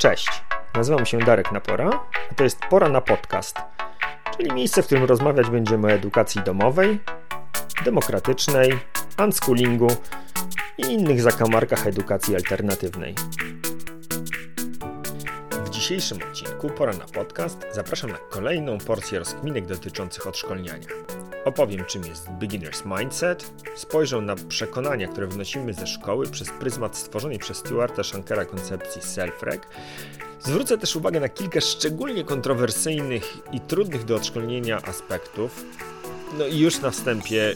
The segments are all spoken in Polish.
Cześć, nazywam się Darek Napora, a to jest Pora na Podcast, czyli miejsce, w którym rozmawiać będziemy o edukacji domowej, demokratycznej, unschoolingu i innych zakamarkach edukacji alternatywnej. W dzisiejszym odcinku Pora na Podcast zapraszam na kolejną porcję rozkminek dotyczących odszkolniania. Opowiem, czym jest beginner's mindset, spojrzę na przekonania, które wnosimy ze szkoły przez pryzmat stworzonej przez Stuarta Shankara koncepcji self-reg. Zwrócę też uwagę na kilka szczególnie kontrowersyjnych i trudnych do odszkolnienia aspektów. No i już na wstępie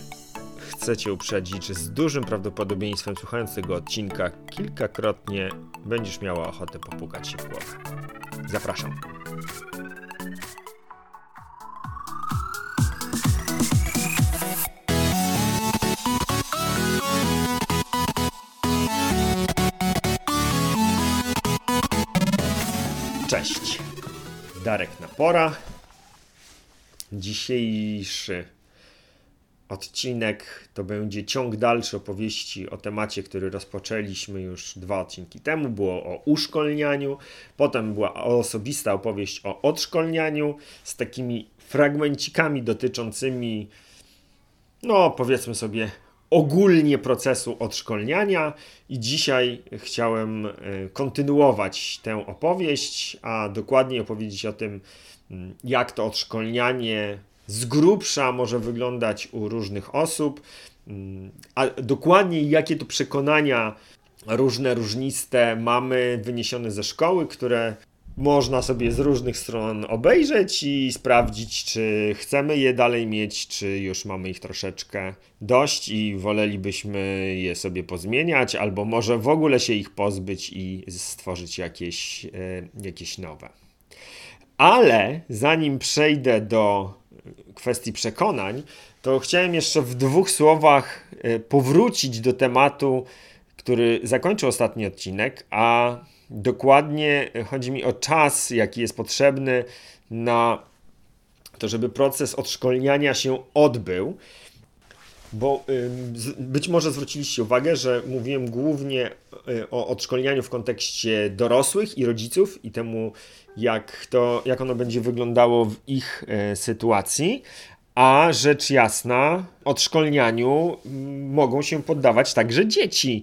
chcę Cię uprzedzić, że z dużym prawdopodobieństwem słuchając tego odcinka kilkakrotnie będziesz miała ochotę popukać się w głowę. Zapraszam. Cześć. Darek Napora. Dzisiejszy odcinek to będzie ciąg dalszy opowieści o temacie, który rozpoczęliśmy już dwa odcinki temu. Było o uszkolnianiu, potem była osobista opowieść o odszkolnianiu z takimi fragmencikami dotyczącymi, no powiedzmy sobie, ogólnie procesu odszkolniania i dzisiaj chciałem e, kontynuować tę opowieść, a dokładniej opowiedzieć o tym, mm, jak to odszkolnianie z grubsza może wyglądać u różnych osób, mm, a dokładniej jakie to przekonania różne, różniste mamy wyniesione ze szkoły, które można sobie z różnych stron obejrzeć i sprawdzić, czy chcemy je dalej mieć, czy już mamy ich troszeczkę dość i wolelibyśmy je sobie pozmieniać, albo może w ogóle się ich pozbyć i stworzyć jakieś, e, jakieś nowe. Ale zanim przejdę do kwestii przekonań, to chciałem jeszcze w dwóch słowach e, powrócić do tematu, który zakończył ostatni odcinek, a dokładnie chodzi mi o czas, jaki jest potrzebny na to, żeby proces odszkolniania się odbył. Bo być może zwróciliście uwagę, że mówiłem głównie y, o odszkolnianiu w kontekście dorosłych i rodziców i temu, jak, to, jak ono będzie wyglądało w ich y, sytuacji. A rzecz jasna, odszkolnianiu mogą się poddawać także dzieci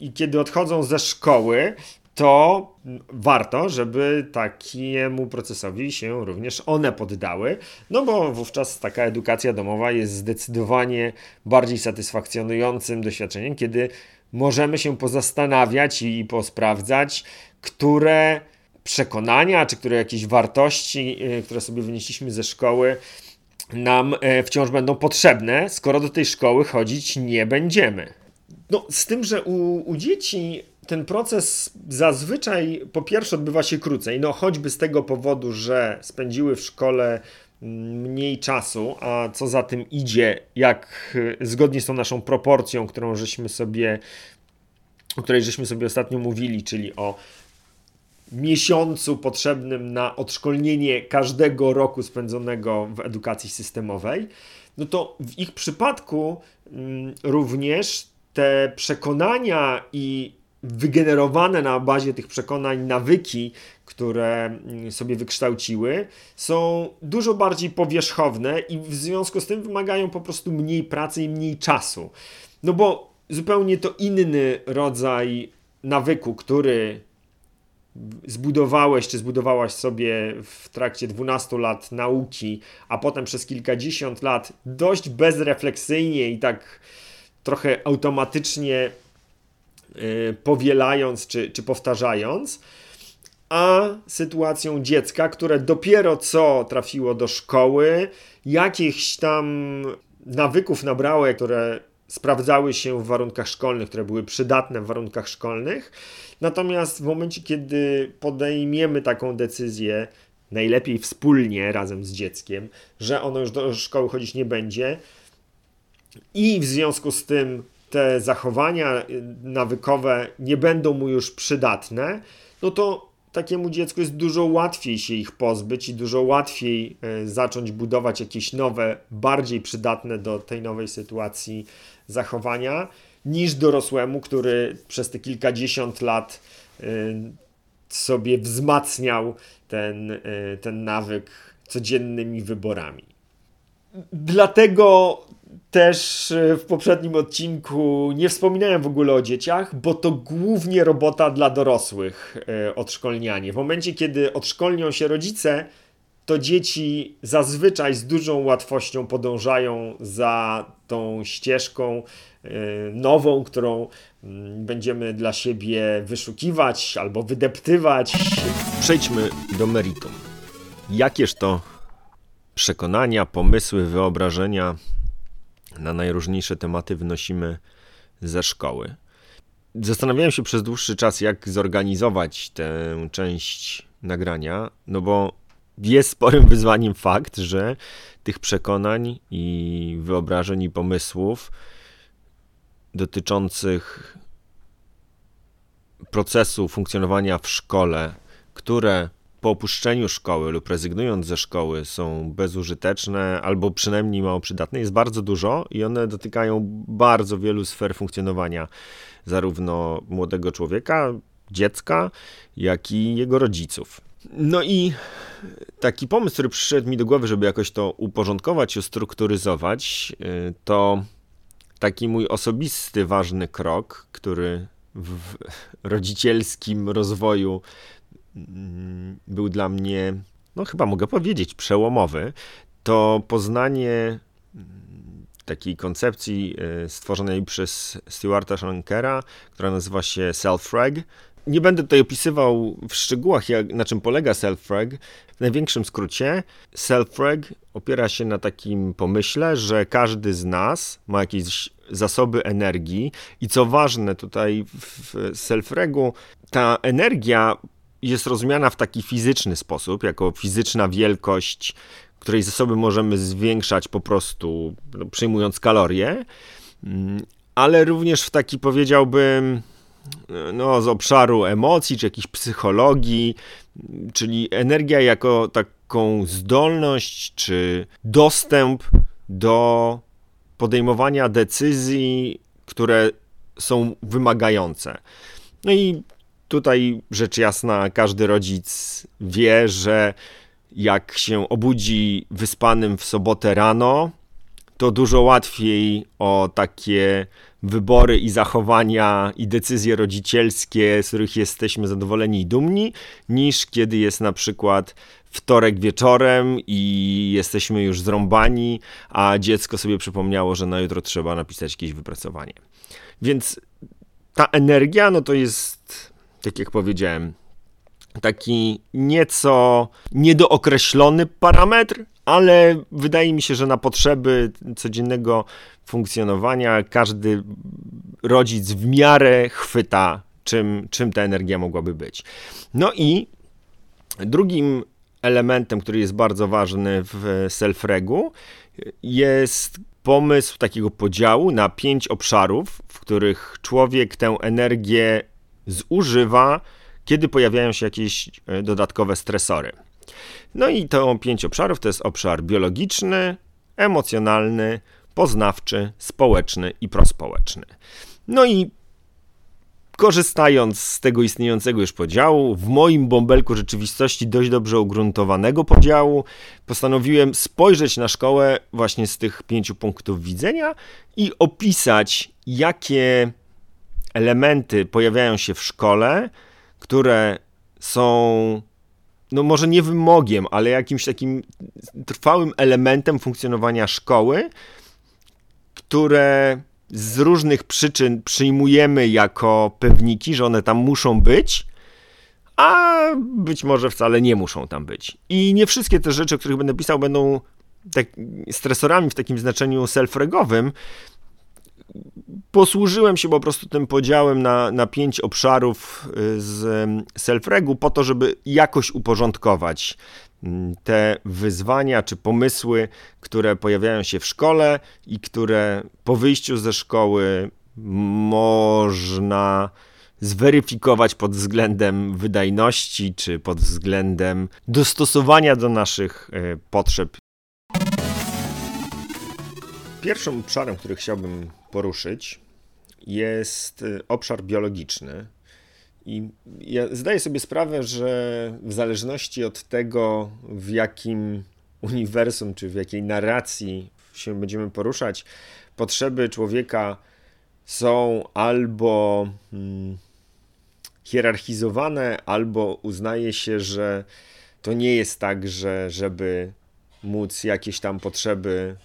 i kiedy odchodzą ze szkoły, to warto, żeby takiemu procesowi się również one poddały, no bo wówczas taka edukacja domowa jest zdecydowanie bardziej satysfakcjonującym doświadczeniem, kiedy możemy się pozastanawiać i posprawdzać, które przekonania, czy które jakieś wartości, y, które sobie wynieśliśmy ze szkoły, nam e, wciąż będą potrzebne, skoro do tej szkoły chodzić nie będziemy. No, z tym, że u, u dzieci ten proces zazwyczaj po pierwsze odbywa się krócej, no choćby z tego powodu, że spędziły w szkole mm, mniej czasu, a co za tym idzie, jak y, zgodnie z tą naszą proporcją, którą żeśmy sobie, o której żeśmy sobie ostatnio mówili, czyli o miesiącu potrzebnym na odszkolnienie każdego roku spędzonego w edukacji systemowej, no to w ich przypadku mm, również te przekonania i wygenerowane na bazie tych przekonań nawyki, które mm, sobie wykształciły, są dużo bardziej powierzchowne i w związku z tym wymagają po prostu mniej pracy i mniej czasu. No bo zupełnie to inny rodzaj nawyku, który zbudowałeś czy zbudowałaś sobie w trakcie 12 lat nauki, a potem przez kilkadziesiąt lat dość bezrefleksyjnie i tak trochę automatycznie y, powielając czy, czy powtarzając, a sytuacją dziecka, które dopiero co trafiło do szkoły, jakichś tam nawyków nabrało, które sprawdzały się w warunkach szkolnych, które były przydatne w warunkach szkolnych. Natomiast w momencie, kiedy podejmiemy taką decyzję, najlepiej wspólnie razem z dzieckiem, że ono już do szkoły chodzić nie będzie, i w związku z tym te zachowania y, nawykowe nie będą mu już przydatne, no to takiemu dziecku jest dużo łatwiej się ich pozbyć i dużo łatwiej y, zacząć budować jakieś nowe, bardziej przydatne do tej nowej sytuacji zachowania, niż dorosłemu, który przez te kilkadziesiąt lat y, sobie wzmacniał ten, ten nawyk codziennymi wyborami. Dlatego też e, w poprzednim odcinku nie wspominałem w ogóle o dzieciach, bo to głównie robota dla dorosłych e, odszkolnianie. W momencie, kiedy odszkolnią się rodzice, to dzieci zazwyczaj z dużą łatwością podążają za tą ścieżką e, nową, którą mm, będziemy dla siebie wyszukiwać albo wydeptywać. Przejdźmy do meritum. Jakież to przekonania, pomysły, wyobrażenia na najróżniejsze tematy wynosimy ze szkoły. Zastanawiałem się przez dłuższy czas, jak zorganizować tę część nagrania, no bo jest sporym wyzwaniem fakt, że tych przekonań i wyobrażeń i pomysłów dotyczących procesu funkcjonowania w szkole, które po opuszczeniu szkoły lub rezygnując ze szkoły są bezużyteczne albo przynajmniej mało przydatne, jest bardzo dużo i one dotykają bardzo wielu sfer funkcjonowania zarówno młodego człowieka, dziecka, jak i jego rodziców. No i taki pomysł, który przyszedł mi do głowy, żeby jakoś to uporządkować, ustrukturyzować, y, to taki mój osobisty ważny krok, który w rodzicielskim rozwoju był dla mnie, no chyba mogę powiedzieć, przełomowy, to poznanie mm, takiej koncepcji y, stworzonej przez Stewarta Shankera, która nazywa się Self-Reg, nie będę tutaj opisywał w szczegółach, jak, na czym polega self-reg. W największym skrócie, self-reg opiera się na takim pomyśle, że każdy z nas ma jakieś zasoby energii i co ważne tutaj w self-regu, ta energia jest rozumiana w taki fizyczny sposób, jako fizyczna wielkość, której zasoby możemy zwiększać po prostu no, przyjmując kalorie, mm, ale również w taki powiedziałbym no, z obszaru emocji czy jakiejś psychologii, czyli energia jako taką zdolność czy dostęp do podejmowania decyzji, które są wymagające. No i tutaj rzecz jasna, każdy rodzic wie, że jak się obudzi wyspanym w sobotę rano, to dużo łatwiej o takie wybory i zachowania i decyzje rodzicielskie, z których jesteśmy zadowoleni i dumni, niż kiedy jest na przykład wtorek wieczorem i jesteśmy już zrąbani, a dziecko sobie przypomniało, że na jutro trzeba napisać jakieś wypracowanie. Więc ta energia, no to jest, tak jak powiedziałem, taki nieco niedookreślony parametr, ale wydaje mi się, że na potrzeby codziennego funkcjonowania każdy rodzic w miarę chwyta, czym, czym ta energia mogłaby być. No i drugim elementem, który jest bardzo ważny w self-regu, jest pomysł takiego podziału na pięć obszarów, w których człowiek tę energię zużywa, kiedy pojawiają się jakieś e, dodatkowe stresory. No i to pięć obszarów to jest obszar biologiczny, emocjonalny, poznawczy, społeczny i prospołeczny. No i korzystając z tego istniejącego już podziału, w moim bąbelku rzeczywistości dość dobrze ugruntowanego podziału, postanowiłem spojrzeć na szkołę właśnie z tych pięciu punktów widzenia i opisać, jakie elementy pojawiają się w szkole, które są no może nie wymogiem, ale jakimś takim trwałym elementem funkcjonowania szkoły, które z różnych przyczyn przyjmujemy jako pewniki, że one tam muszą być, a być może wcale nie muszą tam być. I nie wszystkie te rzeczy, o których będę pisał, będą tak stresorami w takim znaczeniu self-regowym, posłużyłem się po prostu tym podziałem na, na pięć obszarów y, z self-regu po to, żeby jakoś uporządkować mm, te wyzwania czy pomysły, które pojawiają się w szkole i które po wyjściu ze szkoły można zweryfikować pod względem wydajności czy pod względem dostosowania do naszych y, potrzeb. Pierwszym obszarem, który chciałbym poruszyć, jest y, obszar biologiczny. I ja zdaję sobie sprawę, że w zależności od tego, w jakim uniwersum czy w jakiej narracji się będziemy poruszać, potrzeby człowieka są albo hmm, hierarchizowane, albo uznaje się, że to nie jest tak, że żeby móc jakieś tam potrzeby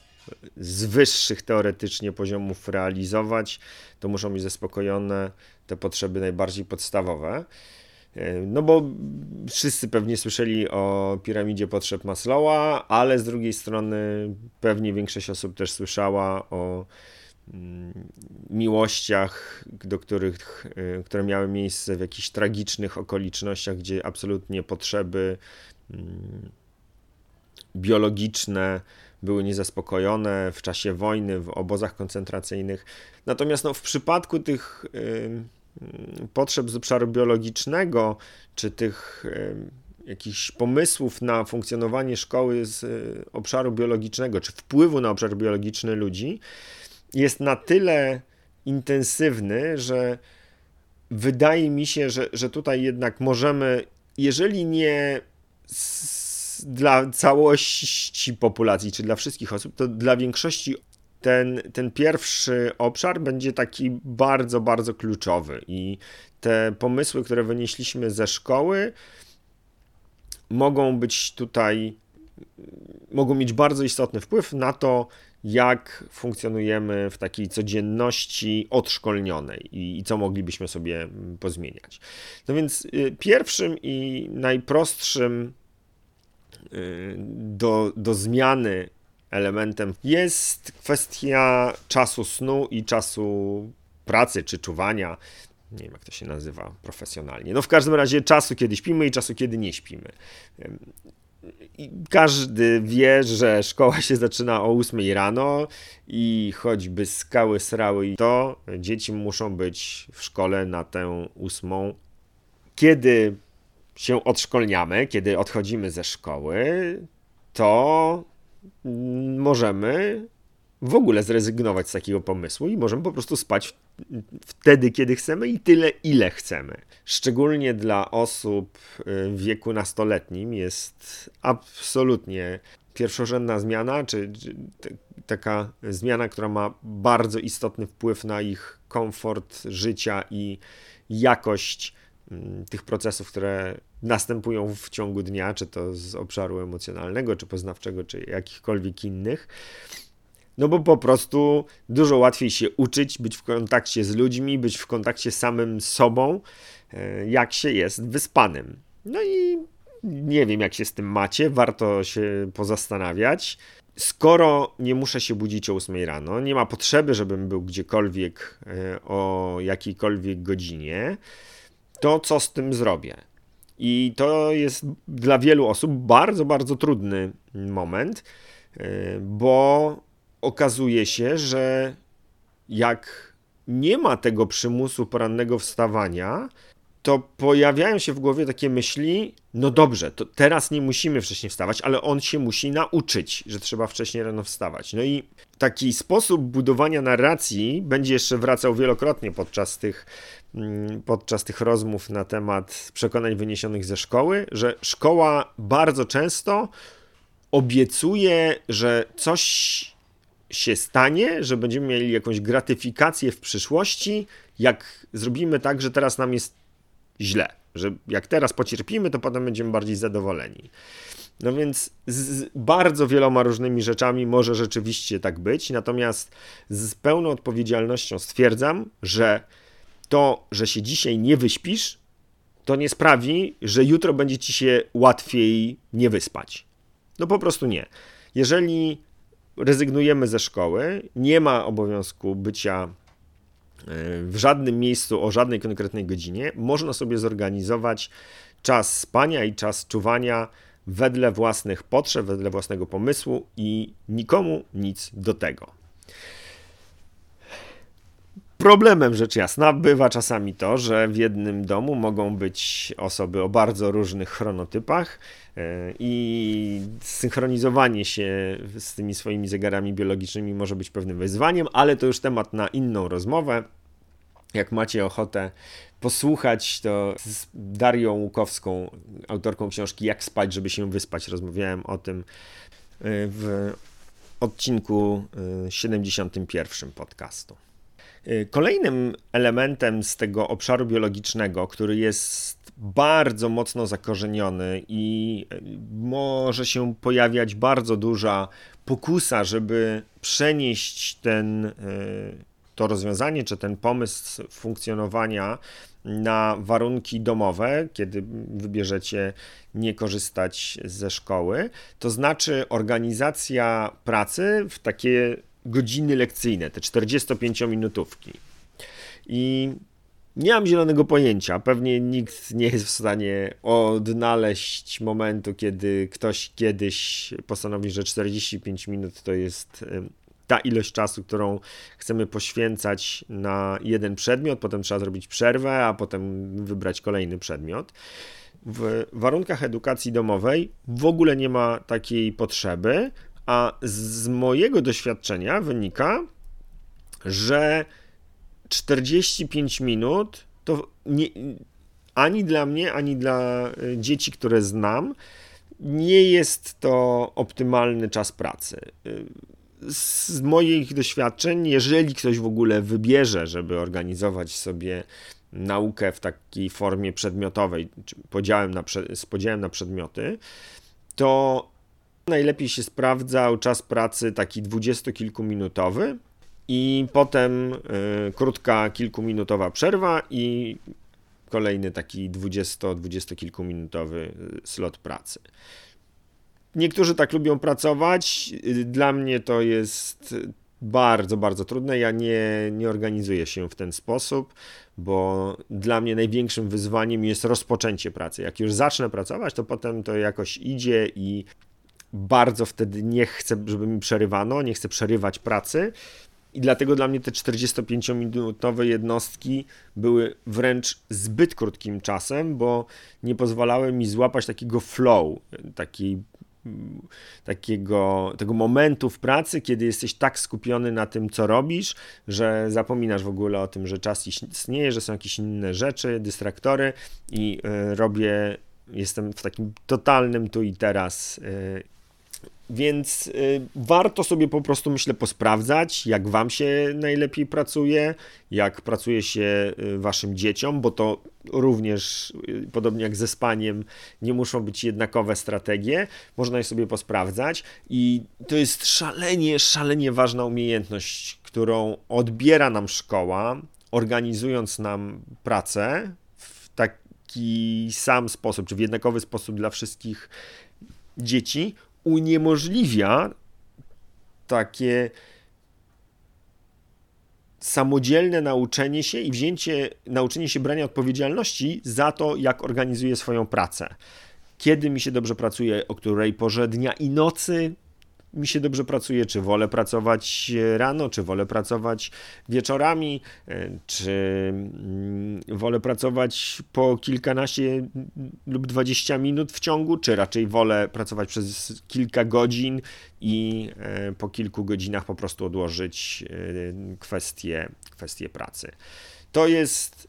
z wyższych teoretycznie poziomów realizować, to muszą być zaspokojone te potrzeby najbardziej podstawowe. E, no bo wszyscy pewnie słyszeli o piramidzie potrzeb Maslowa, ale z drugiej strony pewnie większość osób też słyszała o mm, miłościach, do których, e, które miały miejsce w jakichś tragicznych okolicznościach, gdzie absolutnie potrzeby mm, biologiczne były niezaspokojone w czasie wojny, w obozach koncentracyjnych. Natomiast no, w przypadku tych potrzeb z obszaru biologicznego, czy tych jakichś pomysłów na funkcjonowanie szkoły z e, obszaru biologicznego, czy wpływu na obszar biologiczny ludzi, jest na tyle intensywny, że wydaje mi się, że, że tutaj jednak możemy, jeżeli nie dla całości populacji, czy dla wszystkich osób, to dla większości ten, ten pierwszy obszar będzie taki bardzo, bardzo kluczowy i te pomysły, które wynieśliśmy ze szkoły, mogą być tutaj, mogą mieć bardzo istotny wpływ na to, jak funkcjonujemy w takiej codzienności odszkolnionej i, i, co moglibyśmy sobie pozmieniać. No więc y, pierwszym i najprostszym do, do zmiany elementem jest kwestia czasu snu i czasu pracy czy czuwania. Nie wiem, jak to się nazywa profesjonalnie. No w każdym razie czasu, kiedy śpimy i czasu, kiedy nie śpimy. I każdy wie, że szkoła się zaczyna o 8 rano i choćby skały srały i to, dzieci muszą być w szkole na tę ósmą. Kiedy się odszkolniamy, kiedy odchodzimy ze szkoły, to możemy w ogóle zrezygnować z takiego pomysłu i możemy po prostu spać wtedy, kiedy chcemy i tyle, ile chcemy. Szczególnie dla osób y, w wieku nastoletnim jest absolutnie pierwszorzędna zmiana, czy, czy taka zmiana, która ma bardzo istotny wpływ na ich komfort życia i jakość mm, tych procesów, które następują w ciągu dnia, czy to z obszaru emocjonalnego, czy poznawczego, czy jakichkolwiek innych. No bo po prostu dużo łatwiej się uczyć, być w kontakcie z ludźmi, być w kontakcie samym sobą, e, jak się jest wyspanym. No i nie wiem, jak się z tym macie, warto się pozastanawiać. Skoro nie muszę się budzić o 8 rano, nie ma potrzeby, żebym był gdziekolwiek e, o jakiejkolwiek godzinie, to co z tym zrobię? I to jest dla wielu osób bardzo, bardzo trudny moment, e, bo okazuje się, że jak nie ma tego przymusu porannego wstawania, to pojawiają się w głowie takie myśli, no dobrze, to teraz nie musimy wcześniej wstawać, ale on się musi nauczyć, że trzeba wcześniej rano wstawać. No i taki sposób budowania narracji będzie jeszcze wracał wielokrotnie podczas tych, mm, podczas tych rozmów na temat przekonań wyniesionych ze szkoły, że szkoła bardzo często obiecuje, że coś się stanie, że będziemy mieli jakąś gratyfikację w przyszłości, jak zrobimy tak, że teraz nam jest źle, że jak teraz pocierpimy, to potem będziemy bardziej zadowoleni. No więc z bardzo wieloma różnymi rzeczami może rzeczywiście tak być, natomiast z pełną odpowiedzialnością stwierdzam, że to, że się dzisiaj nie wyśpisz, to nie sprawi, że jutro będzie ci się łatwiej nie wyspać. No po prostu nie. Jeżeli rezygnujemy ze szkoły, nie ma obowiązku bycia w żadnym miejscu o żadnej konkretnej godzinie można sobie zorganizować czas spania i czas czuwania wedle własnych potrzeb, wedle własnego pomysłu i nikomu nic do tego. Problemem rzecz jasna bywa czasami to, że w jednym domu mogą być osoby o bardzo różnych chronotypach e, i synchronizowanie się z tymi swoimi zegarami biologicznymi może być pewnym wyzwaniem, ale to już temat na inną rozmowę. jak macie ochotę posłuchać, to z Darią Łukowską, autorką książki Jak spać, żeby się wyspać. Rozmawiałem o tym y, w odcinku 71 y, podcastu. Y, kolejnym elementem z tego obszaru biologicznego, który jest bardzo mocno zakorzeniony i może się pojawiać bardzo duża pokusa, żeby przenieść ten to rozwiązanie, czy ten pomysł funkcjonowania na warunki domowe, kiedy wybierzecie nie korzystać ze szkoły, to znaczy organizacja pracy w takie godziny lekcyjne, te 45-minutówki. I nie mam zielonego pojęcia. Pewnie nikt nie jest w stanie odnaleźć momentu, kiedy ktoś kiedyś postanowi, że 45 minut to jest ta ilość czasu, którą chcemy poświęcać na jeden przedmiot, potem trzeba zrobić przerwę, a potem wybrać kolejny przedmiot. W warunkach edukacji domowej w ogóle nie ma takiej potrzeby, a z mojego doświadczenia wynika, że 45 minut to nie, ani dla mnie, ani dla y, dzieci, które znam, nie jest to optymalny czas pracy. Y, z moich doświadczeń, jeżeli ktoś w ogóle wybierze, żeby organizować sobie naukę w takiej formie przedmiotowej, podziałem na, z podziałem na przedmioty, to najlepiej się sprawdzał czas pracy taki dwudziestokilkuminutowy i potem y, krótka kilkuminutowa przerwa i kolejny taki dwudziesto-dwudziestokilkuminutowy slot pracy. Niektórzy tak lubią pracować. Dla mnie to jest bardzo, bardzo trudne. Ja nie, nie organizuję się w ten sposób, bo dla mnie największym wyzwaniem jest rozpoczęcie pracy. Jak już zacznę pracować, to potem to jakoś idzie i bardzo wtedy nie chcę, żeby mi przerywano, nie chcę przerywać pracy. I dlatego dla mnie te 45-minutowe jednostki były wręcz zbyt krótkim czasem, bo nie pozwalały mi złapać takiego flow, takiej takiego tego momentu w pracy, kiedy jesteś tak skupiony na tym, co robisz, że zapominasz w ogóle o tym, że czas istnieje, że są jakieś inne rzeczy, dystraktory i y, robię, jestem w takim totalnym tu i teraz y, więc y, warto sobie po prostu, myślę, posprawdzać, jak Wam się najlepiej pracuje, jak pracuje się y, Waszym dzieciom, bo to również, y, podobnie jak ze spaniem, nie muszą być jednakowe strategie. Można je sobie posprawdzać, i to jest szalenie, szalenie ważna umiejętność, którą odbiera nam szkoła, organizując nam pracę w taki sam sposób, czy w jednakowy sposób dla wszystkich dzieci uniemożliwia takie samodzielne nauczenie się i wzięcie, nauczenie się brania odpowiedzialności za to, jak organizuje swoją pracę. Kiedy mi się dobrze pracuje, o której porze dnia i nocy, mi się dobrze pracuje, czy wolę pracować rano, czy wolę pracować wieczorami, e, czy mm, wolę pracować po kilkanaście lub dwadzieścia minut w ciągu, czy raczej wolę pracować przez kilka godzin i e, po kilku godzinach po prostu odłożyć e, kwestie, kwestie pracy. To jest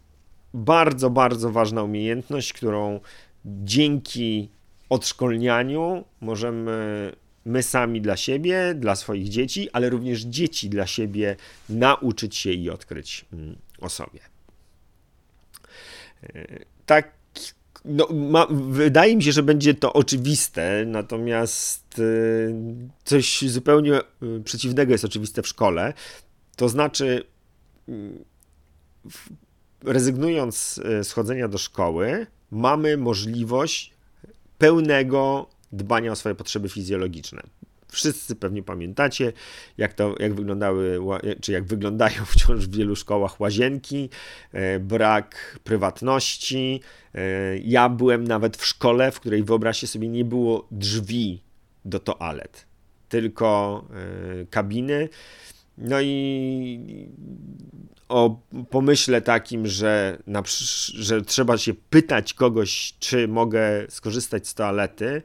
bardzo, bardzo ważna umiejętność, którą dzięki odszkolnianiu możemy my sami dla siebie, dla swoich dzieci, ale również dzieci dla siebie nauczyć się i odkryć mm, o sobie. E, tak, no, ma, wydaje mi się, że będzie to oczywiste, natomiast e, coś zupełnie e, przeciwnego jest oczywiste w szkole. To znaczy, mm, rezygnując z chodzenia do szkoły, mamy możliwość pełnego dbania o swoje potrzeby fizjologiczne. Wszyscy pewnie pamiętacie, jak to, jak wyglądały, czy jak wyglądają wciąż w wielu szkołach łazienki, e, brak prywatności. E, ja byłem nawet w szkole, w której wyobraźcie sobie, nie było drzwi do toalet, tylko e, kabiny. No i o pomyśle takim, że, na, że trzeba się pytać kogoś, czy mogę skorzystać z toalety,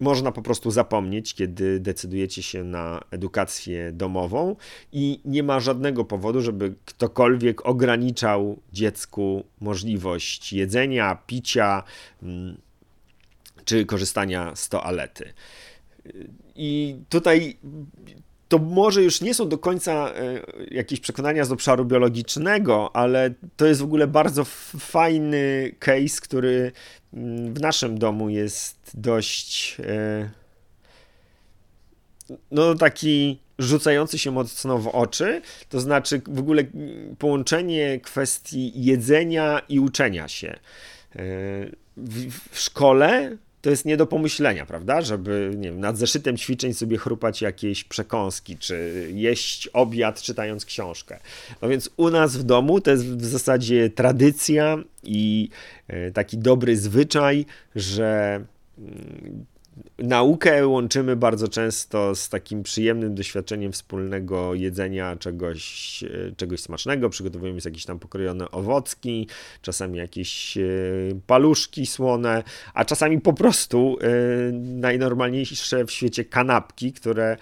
można po prostu zapomnieć, kiedy decydujecie się na edukację domową i nie ma żadnego powodu, żeby ktokolwiek ograniczał dziecku możliwość jedzenia, picia mm, czy korzystania z toalety. I tutaj to może już nie są do końca e, jakieś przekonania z obszaru biologicznego, ale to jest w ogóle bardzo fajny case, który mm, w naszym domu jest dość e, no taki rzucający się mocno w oczy, to znaczy w ogóle połączenie kwestii jedzenia i uczenia się. E, w, w szkole to jest nie do pomyślenia, prawda? Żeby nie wiem, nad zeszytem ćwiczeń sobie chrupać jakieś przekąski, czy jeść obiad czytając książkę. No więc u nas w domu to jest w zasadzie tradycja i e, taki dobry zwyczaj, że mm, naukę łączymy bardzo często z takim przyjemnym doświadczeniem wspólnego jedzenia czegoś, e, czegoś smacznego. Przygotowujemy jakieś tam pokrojone owocki, czasami jakieś e, paluszki słone, a czasami po prostu e, najnormalniejsze w świecie kanapki, które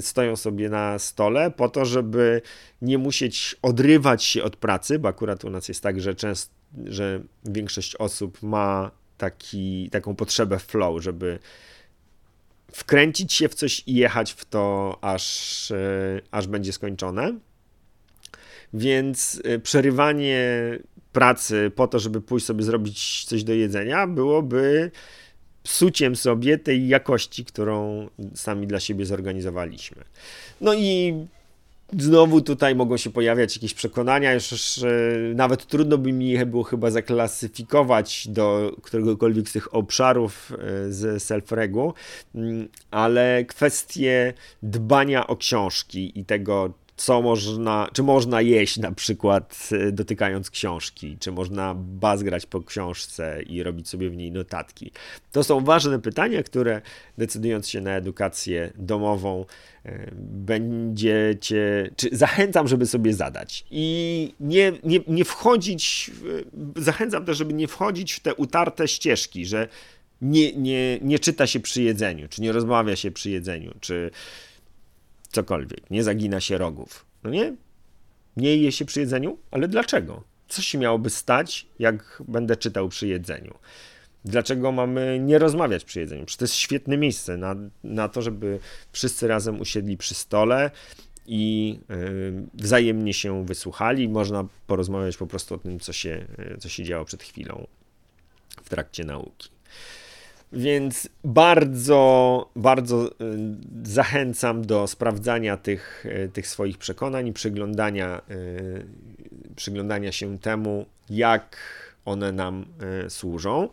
stoją sobie na stole po to, żeby nie musieć odrywać się od pracy, bo akurat u nas jest tak, że często, że większość osób ma taki, taką potrzebę flow, żeby wkręcić się w coś i jechać w to, aż, e, aż będzie skończone. Więc e, przerywanie pracy po to, żeby pójść sobie zrobić coś do jedzenia, byłoby psuciem sobie tej jakości, którą sami dla siebie zorganizowaliśmy. No i Znowu tutaj mogą się pojawiać jakieś przekonania, już nawet trudno by mi je było chyba zaklasyfikować do któregokolwiek z tych obszarów e, z self-regu, mm, ale kwestie dbania o książki i tego, co można, czy można jeść na przykład e, dotykając książki, czy można bazgrać po książce i robić sobie w niej notatki. To są ważne pytania, które decydując się na edukację domową, e, będziecie, czy zachęcam, żeby sobie zadać i nie, nie, nie wchodzić, zachęcam też, żeby nie wchodzić w te utarte ścieżki, że nie, nie, nie czyta się przy jedzeniu, czy nie rozmawia się przy jedzeniu, czy cokolwiek, nie zagina się rogów. No nie? Nie je się przy jedzeniu? Ale dlaczego? Co się miałoby stać, jak będę czytał przy jedzeniu? Dlaczego mamy nie rozmawiać przy jedzeniu? Przecież to jest świetne miejsce na, na to, żeby wszyscy razem usiedli przy stole i yy, wzajemnie się wysłuchali. Można porozmawiać po prostu o tym, co się, co się działo przed chwilą w trakcie nauki. Więc bardzo, bardzo y, zachęcam do sprawdzania tych, y, tych swoich przekonań i przyglądania, y, przyglądania się temu, jak one nam służą.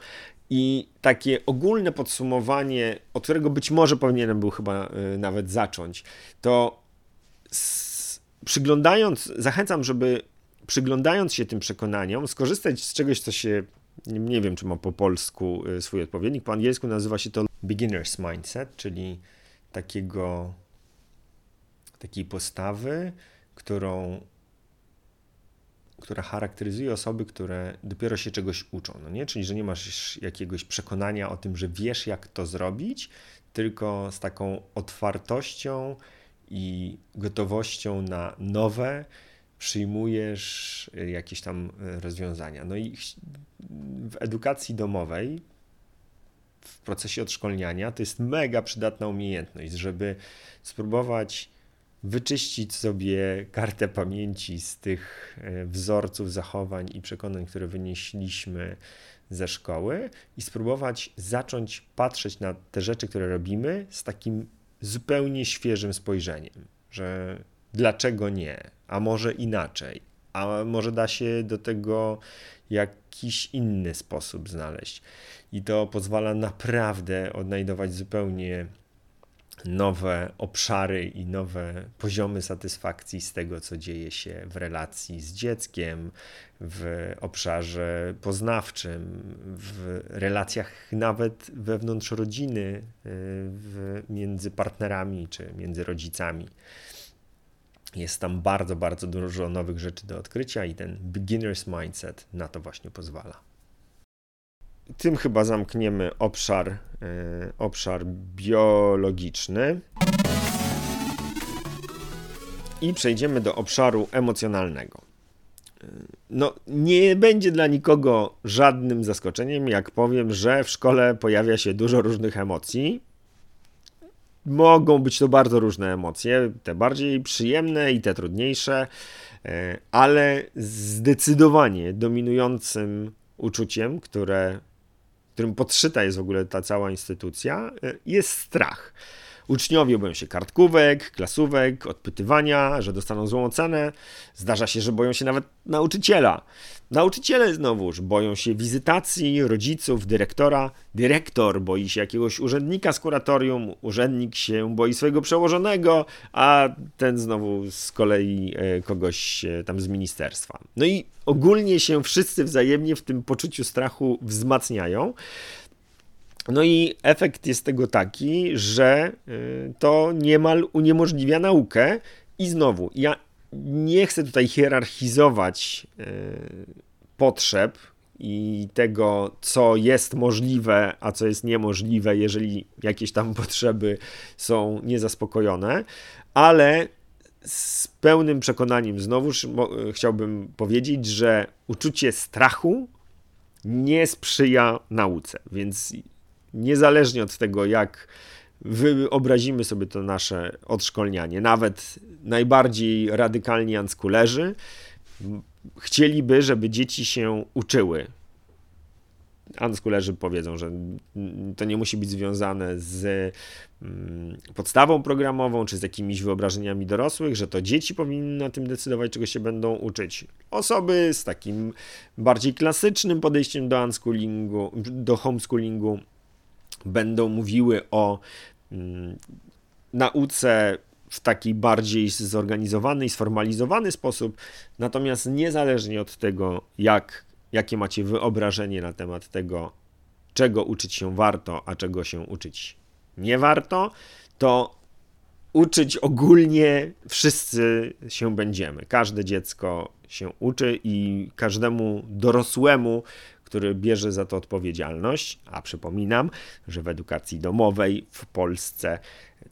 I takie ogólne podsumowanie, od którego być może powinienem był chyba nawet zacząć, to przyglądając, zachęcam, żeby przyglądając się tym przekonaniom, skorzystać z czegoś, co się nie wiem, czy ma po polsku y, swój odpowiednik. Po angielsku nazywa się to beginner's mindset, czyli takiego, takiej postawy, którą, która charakteryzuje osoby, które dopiero się czegoś uczą. No nie? Czyli, że nie masz jakiegoś przekonania o tym, że wiesz, jak to zrobić, tylko z taką otwartością i gotowością na nowe, przyjmujesz y, jakieś tam y, rozwiązania. No i w edukacji domowej, w procesie odszkolniania, to jest mega przydatna umiejętność, żeby spróbować wyczyścić sobie kartę pamięci z tych y, wzorców zachowań i przekonań, które wynieśliśmy ze szkoły i spróbować zacząć patrzeć na te rzeczy, które robimy z takim zupełnie świeżym spojrzeniem, że dlaczego nie, a może inaczej, a może da się do tego jakiś inny sposób znaleźć. I to pozwala naprawdę odnajdować zupełnie nowe obszary i nowe poziomy satysfakcji z tego, co dzieje się w relacji z dzieckiem, w obszarze poznawczym, w relacjach nawet wewnątrz rodziny, y, między partnerami czy między rodzicami. Jest tam bardzo, bardzo dużo nowych rzeczy do odkrycia i ten beginner's mindset na to właśnie pozwala. tym chyba zamkniemy obszar, obszar biologiczny. I przejdziemy do obszaru emocjonalnego. No, nie będzie dla nikogo żadnym zaskoczeniem, jak powiem, że w szkole pojawia się dużo różnych emocji. Mogą być to bardzo różne emocje, te bardziej przyjemne i te trudniejsze, e, ale zdecydowanie dominującym uczuciem, które, którym podszyta jest w ogóle ta cała instytucja, e, jest strach. Uczniowie boją się kartkówek, klasówek, odpytywania, że dostaną złą ocenę. Zdarza się, że boją się nawet nauczyciela. Nauczyciele znowuż boją się wizytacji rodziców, dyrektora. Dyrektor boi się jakiegoś urzędnika z kuratorium, urzędnik się boi swojego przełożonego, a ten znowu z kolei e, kogoś e, tam z ministerstwa. No i ogólnie się wszyscy wzajemnie w tym poczuciu strachu wzmacniają. No i efekt jest tego taki, że y, to niemal uniemożliwia naukę. I znowu, ja nie chcę tutaj hierarchizować y, potrzeb i tego, co jest możliwe, a co jest niemożliwe, jeżeli jakieś tam potrzeby są niezaspokojone, ale z pełnym przekonaniem znowuż chciałbym powiedzieć, że uczucie strachu nie sprzyja nauce, więc niezależnie od tego, jak wyobrazimy sobie to nasze odszkolnianie, nawet najbardziej radykalni anskulerzy chcieliby, żeby dzieci się uczyły. Anskulerzy powiedzą, że to nie musi być związane z mm, podstawą programową czy z jakimiś wyobrażeniami dorosłych, że to dzieci powinny na tym decydować, czego się będą uczyć. Osoby z takim bardziej klasycznym podejściem do unschoolingu, do homeschoolingu będą mówiły o mm, nauce w taki bardziej zorganizowany i sformalizowany sposób. Natomiast niezależnie od tego, jak, jakie macie wyobrażenie na temat tego, czego uczyć się warto, a czego się uczyć nie warto, to uczyć ogólnie wszyscy się będziemy. Każde dziecko się uczy i każdemu dorosłemu, który bierze za to odpowiedzialność, a przypominam, że w edukacji domowej w Polsce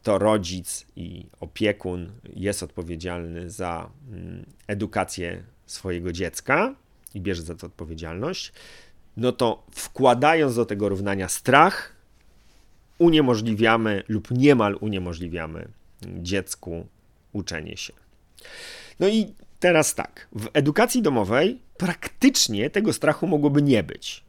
to rodzic i opiekun jest odpowiedzialny za mm, edukację swojego dziecka i bierze za to odpowiedzialność, no to wkładając do tego równania strach, uniemożliwiamy lub niemal uniemożliwiamy dziecku uczenie się. No i teraz tak, w edukacji domowej praktycznie tego strachu mogłoby nie być.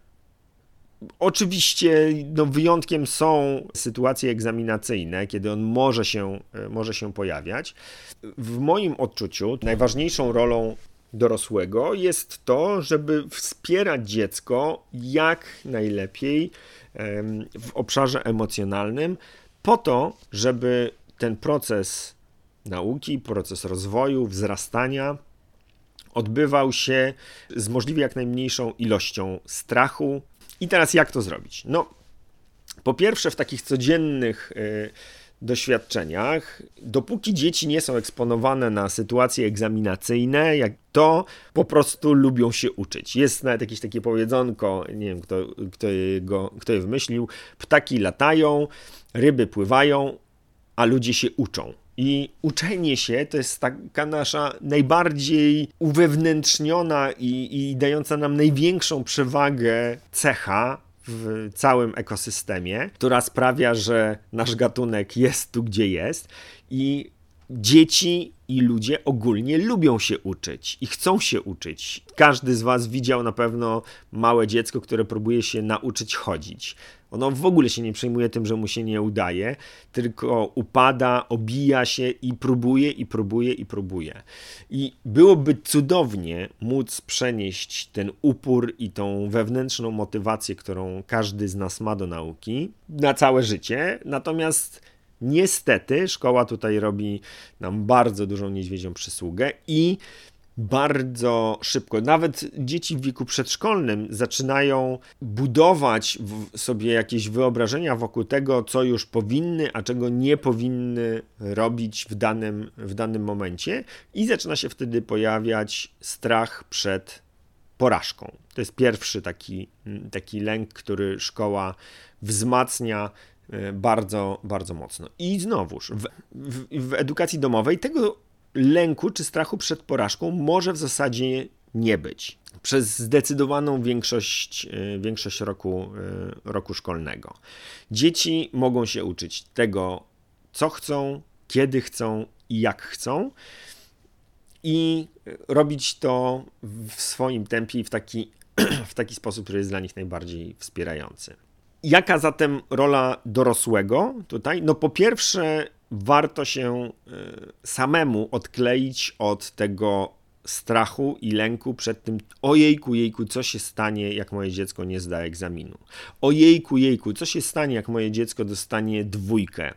Oczywiście no, wyjątkiem są sytuacje egzaminacyjne, kiedy on może się, e, może się pojawiać. W moim odczuciu najważniejszą rolą dorosłego jest to, żeby wspierać dziecko jak najlepiej w obszarze emocjonalnym, po to, żeby ten proces nauki, proces rozwoju, wzrastania odbywał się z możliwie jak najmniejszą ilością strachu. I teraz jak to zrobić? No, po pierwsze, w takich codziennych y, doświadczeniach, dopóki dzieci nie są eksponowane na sytuacje egzaminacyjne, jak to po prostu lubią się uczyć. Jest nawet jakieś takie powiedzonko, nie wiem kto, kto, kto je wymyślił, ptaki latają, ryby pływają, a ludzie się uczą. I uczenie się to jest taka nasza najbardziej uwewnętrzniona i, i dająca nam największą przewagę cecha w całym ekosystemie, która sprawia, że nasz gatunek jest tu, gdzie jest i dzieci i ludzie ogólnie lubią się uczyć i chcą się uczyć. Każdy z Was widział na pewno małe dziecko, które próbuje się nauczyć chodzić. Ono w ogóle się nie przejmuje tym, że mu się nie udaje, tylko upada, obija się i próbuje, i próbuje, i próbuje. I byłoby cudownie móc przenieść ten upór i tą wewnętrzną motywację, którą każdy z nas ma do nauki, na całe życie. Natomiast niestety szkoła tutaj robi nam bardzo dużą niedźwiedzią przysługę i bardzo szybko. Nawet dzieci w wieku przedszkolnym zaczynają budować sobie jakieś wyobrażenia wokół tego, co już powinny, a czego nie powinny robić w danym, w danym momencie, i zaczyna się wtedy pojawiać strach przed porażką. To jest pierwszy taki, taki lęk, który szkoła wzmacnia e, bardzo, bardzo mocno. I znowuż, w, w, w edukacji domowej tego lęku czy strachu przed porażką może w zasadzie nie być przez zdecydowaną większość, e, większość roku, e, roku szkolnego. Dzieci mogą się uczyć tego, co chcą, kiedy chcą i jak chcą, i robić to w swoim tempie i w taki, w taki sposób, który jest dla nich najbardziej wspierający. Jaka zatem rola dorosłego tutaj? No po pierwsze, warto się e, samemu odkleić od tego strachu i lęku przed tym, ojejku, jejku, co się stanie, jak moje dziecko nie zda egzaminu. Ojejku, jejku, co się stanie, jak moje dziecko dostanie dwójkę.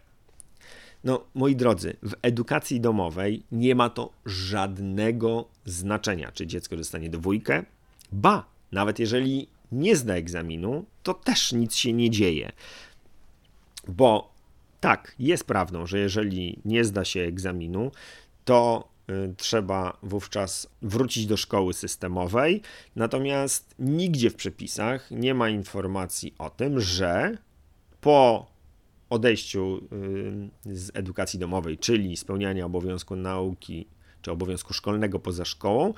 No, moi drodzy, w edukacji domowej nie ma to żadnego znaczenia, czy dziecko dostanie dwójkę. Ba, nawet jeżeli nie zda egzaminu, to też nic się nie dzieje. Bo tak, jest prawdą, że jeżeli nie zda się egzaminu, to y, trzeba wówczas wrócić do szkoły systemowej. Natomiast nigdzie w przepisach nie ma informacji o tym, że po odejściu y, z edukacji domowej, czyli spełniania obowiązku nauki czy obowiązku szkolnego poza szkołą,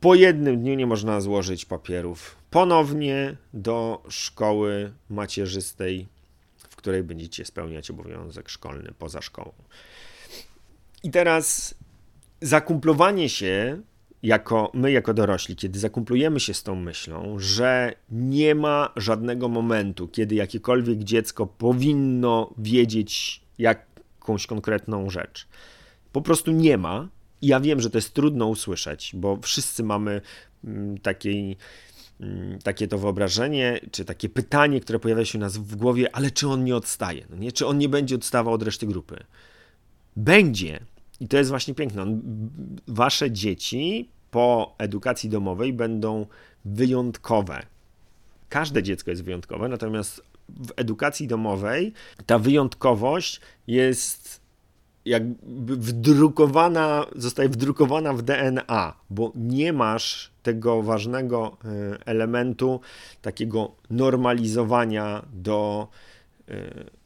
po jednym dniu nie można złożyć papierów ponownie do szkoły macierzystej, której będziecie spełniać obowiązek szkolny poza szkołą. I teraz zakumplowanie się jako my, jako dorośli, kiedy zakumplujemy się z tą myślą, że nie ma żadnego momentu, kiedy jakiekolwiek dziecko powinno wiedzieć jakąś konkretną rzecz. Po prostu nie ma. Ja wiem, że to jest trudno usłyszeć, bo wszyscy mamy mm, takiej, takie to wyobrażenie, czy takie pytanie, które pojawia się u nas w głowie, ale czy on nie odstaje? No nie? Czy on nie będzie odstawał od reszty grupy? Będzie, i to jest właśnie piękne. Wasze dzieci po edukacji domowej będą wyjątkowe. Każde dziecko jest wyjątkowe, natomiast w edukacji domowej ta wyjątkowość jest jakby wdrukowana, zostaje wdrukowana w DNA, bo nie masz tego ważnego e, elementu takiego normalizowania do e,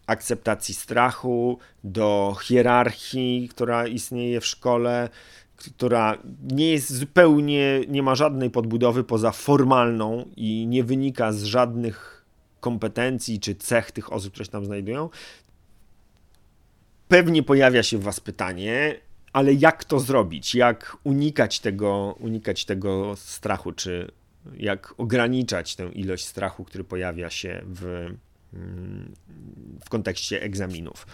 akceptacji strachu, do hierarchii, która istnieje w szkole, która nie jest zupełnie, nie ma żadnej podbudowy poza formalną i nie wynika z żadnych kompetencji czy cech tych osób, które się tam znajdują. Pewnie pojawia się w Was pytanie, ale jak to zrobić? Jak unikać tego, unikać tego strachu, czy jak ograniczać tę ilość strachu, który pojawia się w w kontekście egzaminów.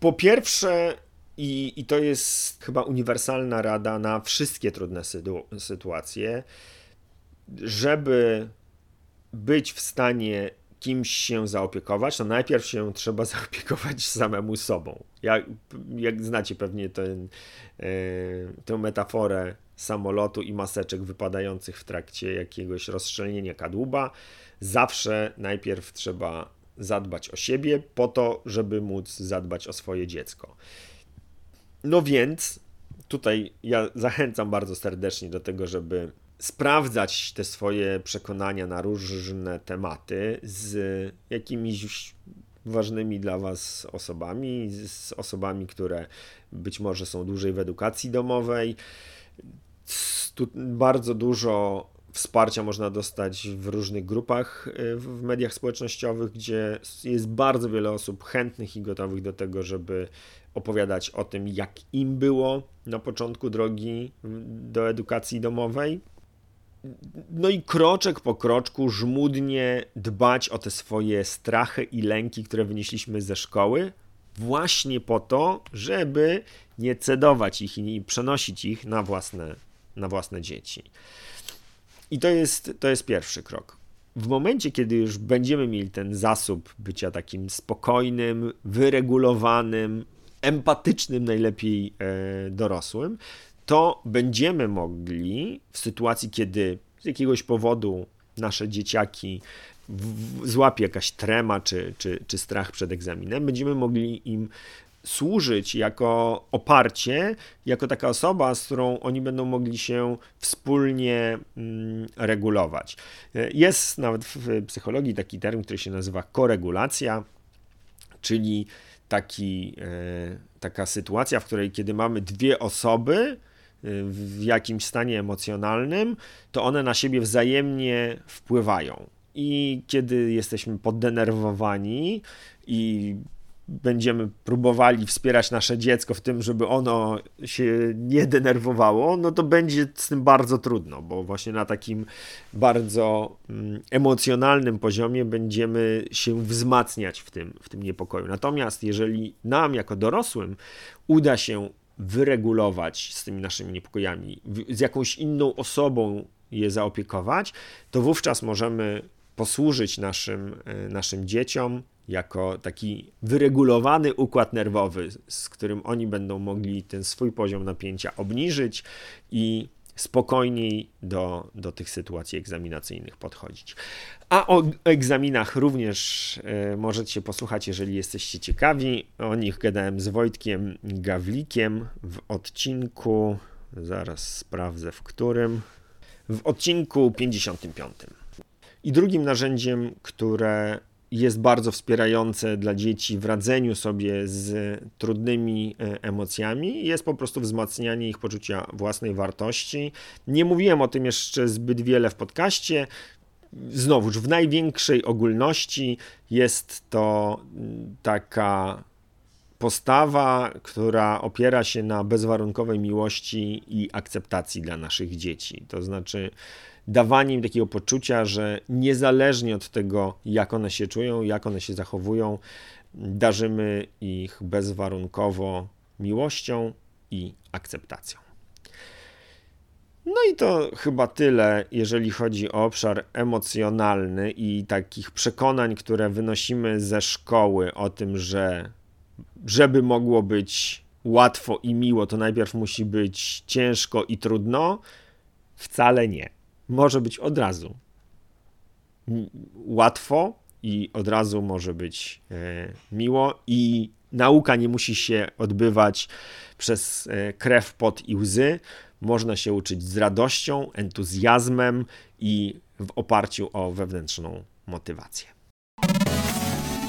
Po pierwsze, i, i to jest chyba uniwersalna rada na wszystkie trudne sytuacje, żeby być w stanie kimś się zaopiekować, to najpierw się trzeba zaopiekować samemu sobą. Jak, jak znacie pewnie ten, yy, tę metaforę samolotu i maseczek wypadających w trakcie jakiegoś rozszczelnienia kadłuba, zawsze najpierw trzeba zadbać o siebie, po to, żeby móc zadbać o swoje dziecko. No więc tutaj ja zachęcam bardzo serdecznie do tego, żeby sprawdzać te swoje przekonania na różne tematy z jakimiś ważnymi dla Was osobami, z osobami, które być może są dłużej w edukacji domowej. Tu bardzo dużo Wsparcia można dostać w różnych grupach y, w mediach społecznościowych, gdzie jest bardzo wiele osób chętnych i gotowych do tego, żeby opowiadać o tym, jak im było na początku drogi do edukacji domowej. No i kroczek po kroczku żmudnie dbać o te swoje strachy i lęki, które wynieśliśmy ze szkoły, właśnie po to, żeby nie cedować ich i przenosić ich na własne, na własne dzieci. I to jest, to jest pierwszy krok. W momencie, kiedy już będziemy mieli ten zasób bycia takim spokojnym, wyregulowanym, empatycznym, najlepiej e, dorosłym, to będziemy mogli w sytuacji, kiedy z jakiegoś powodu nasze dzieciaki złapie jakaś trema czy, czy, czy strach przed egzaminem, będziemy mogli im służyć jako oparcie, jako taka osoba, z którą oni będą mogli się wspólnie mm, regulować. Jest nawet w psychologii taki termin, który się nazywa koregulacja, czyli taki, e, taka sytuacja, w której kiedy mamy dwie osoby w jakimś stanie emocjonalnym, to one na siebie wzajemnie wpływają. I kiedy jesteśmy poddenerwowani i będziemy próbowali wspierać nasze dziecko w tym, żeby ono się nie denerwowało, no to będzie z tym bardzo trudno, bo właśnie na takim bardzo mm, emocjonalnym poziomie będziemy się wzmacniać w tym, w tym niepokoju. Natomiast jeżeli nam jako dorosłym uda się wyregulować z tymi naszymi niepokojami, z jakąś inną osobą je zaopiekować, to wówczas możemy posłużyć naszym, e, naszym dzieciom jako taki wyregulowany układ nerwowy, z którym oni będą mogli ten swój poziom napięcia obniżyć i spokojniej do, do tych sytuacji egzaminacyjnych podchodzić. A o egzaminach również y, możecie posłuchać, jeżeli jesteście ciekawi. O nich gadałem z Wojtkiem Gawlikiem w odcinku, zaraz sprawdzę w którym, w odcinku 55. I drugim narzędziem, które jest bardzo wspierające dla dzieci w radzeniu sobie z trudnymi e, emocjami, jest po prostu wzmacnianie ich poczucia własnej wartości. Nie mówiłem o tym jeszcze zbyt wiele w podcaście. Znowuż, w największej ogólności jest to mm, taka postawa, która opiera się na bezwarunkowej miłości i akceptacji dla naszych dzieci. To znaczy, dawanie im takiego poczucia, że niezależnie od tego, jak one się czują, jak one się zachowują, darzymy ich bezwarunkowo miłością i akceptacją. No i to chyba tyle, jeżeli chodzi o obszar emocjonalny i takich przekonań, które wynosimy ze szkoły o tym, że żeby mogło być łatwo i miło, to najpierw musi być ciężko i trudno. Wcale nie może być od razu łatwo i od razu może być e, miło i nauka nie musi się odbywać przez e, krew, pot i łzy. Można się uczyć z radością, entuzjazmem i w oparciu o wewnętrzną motywację.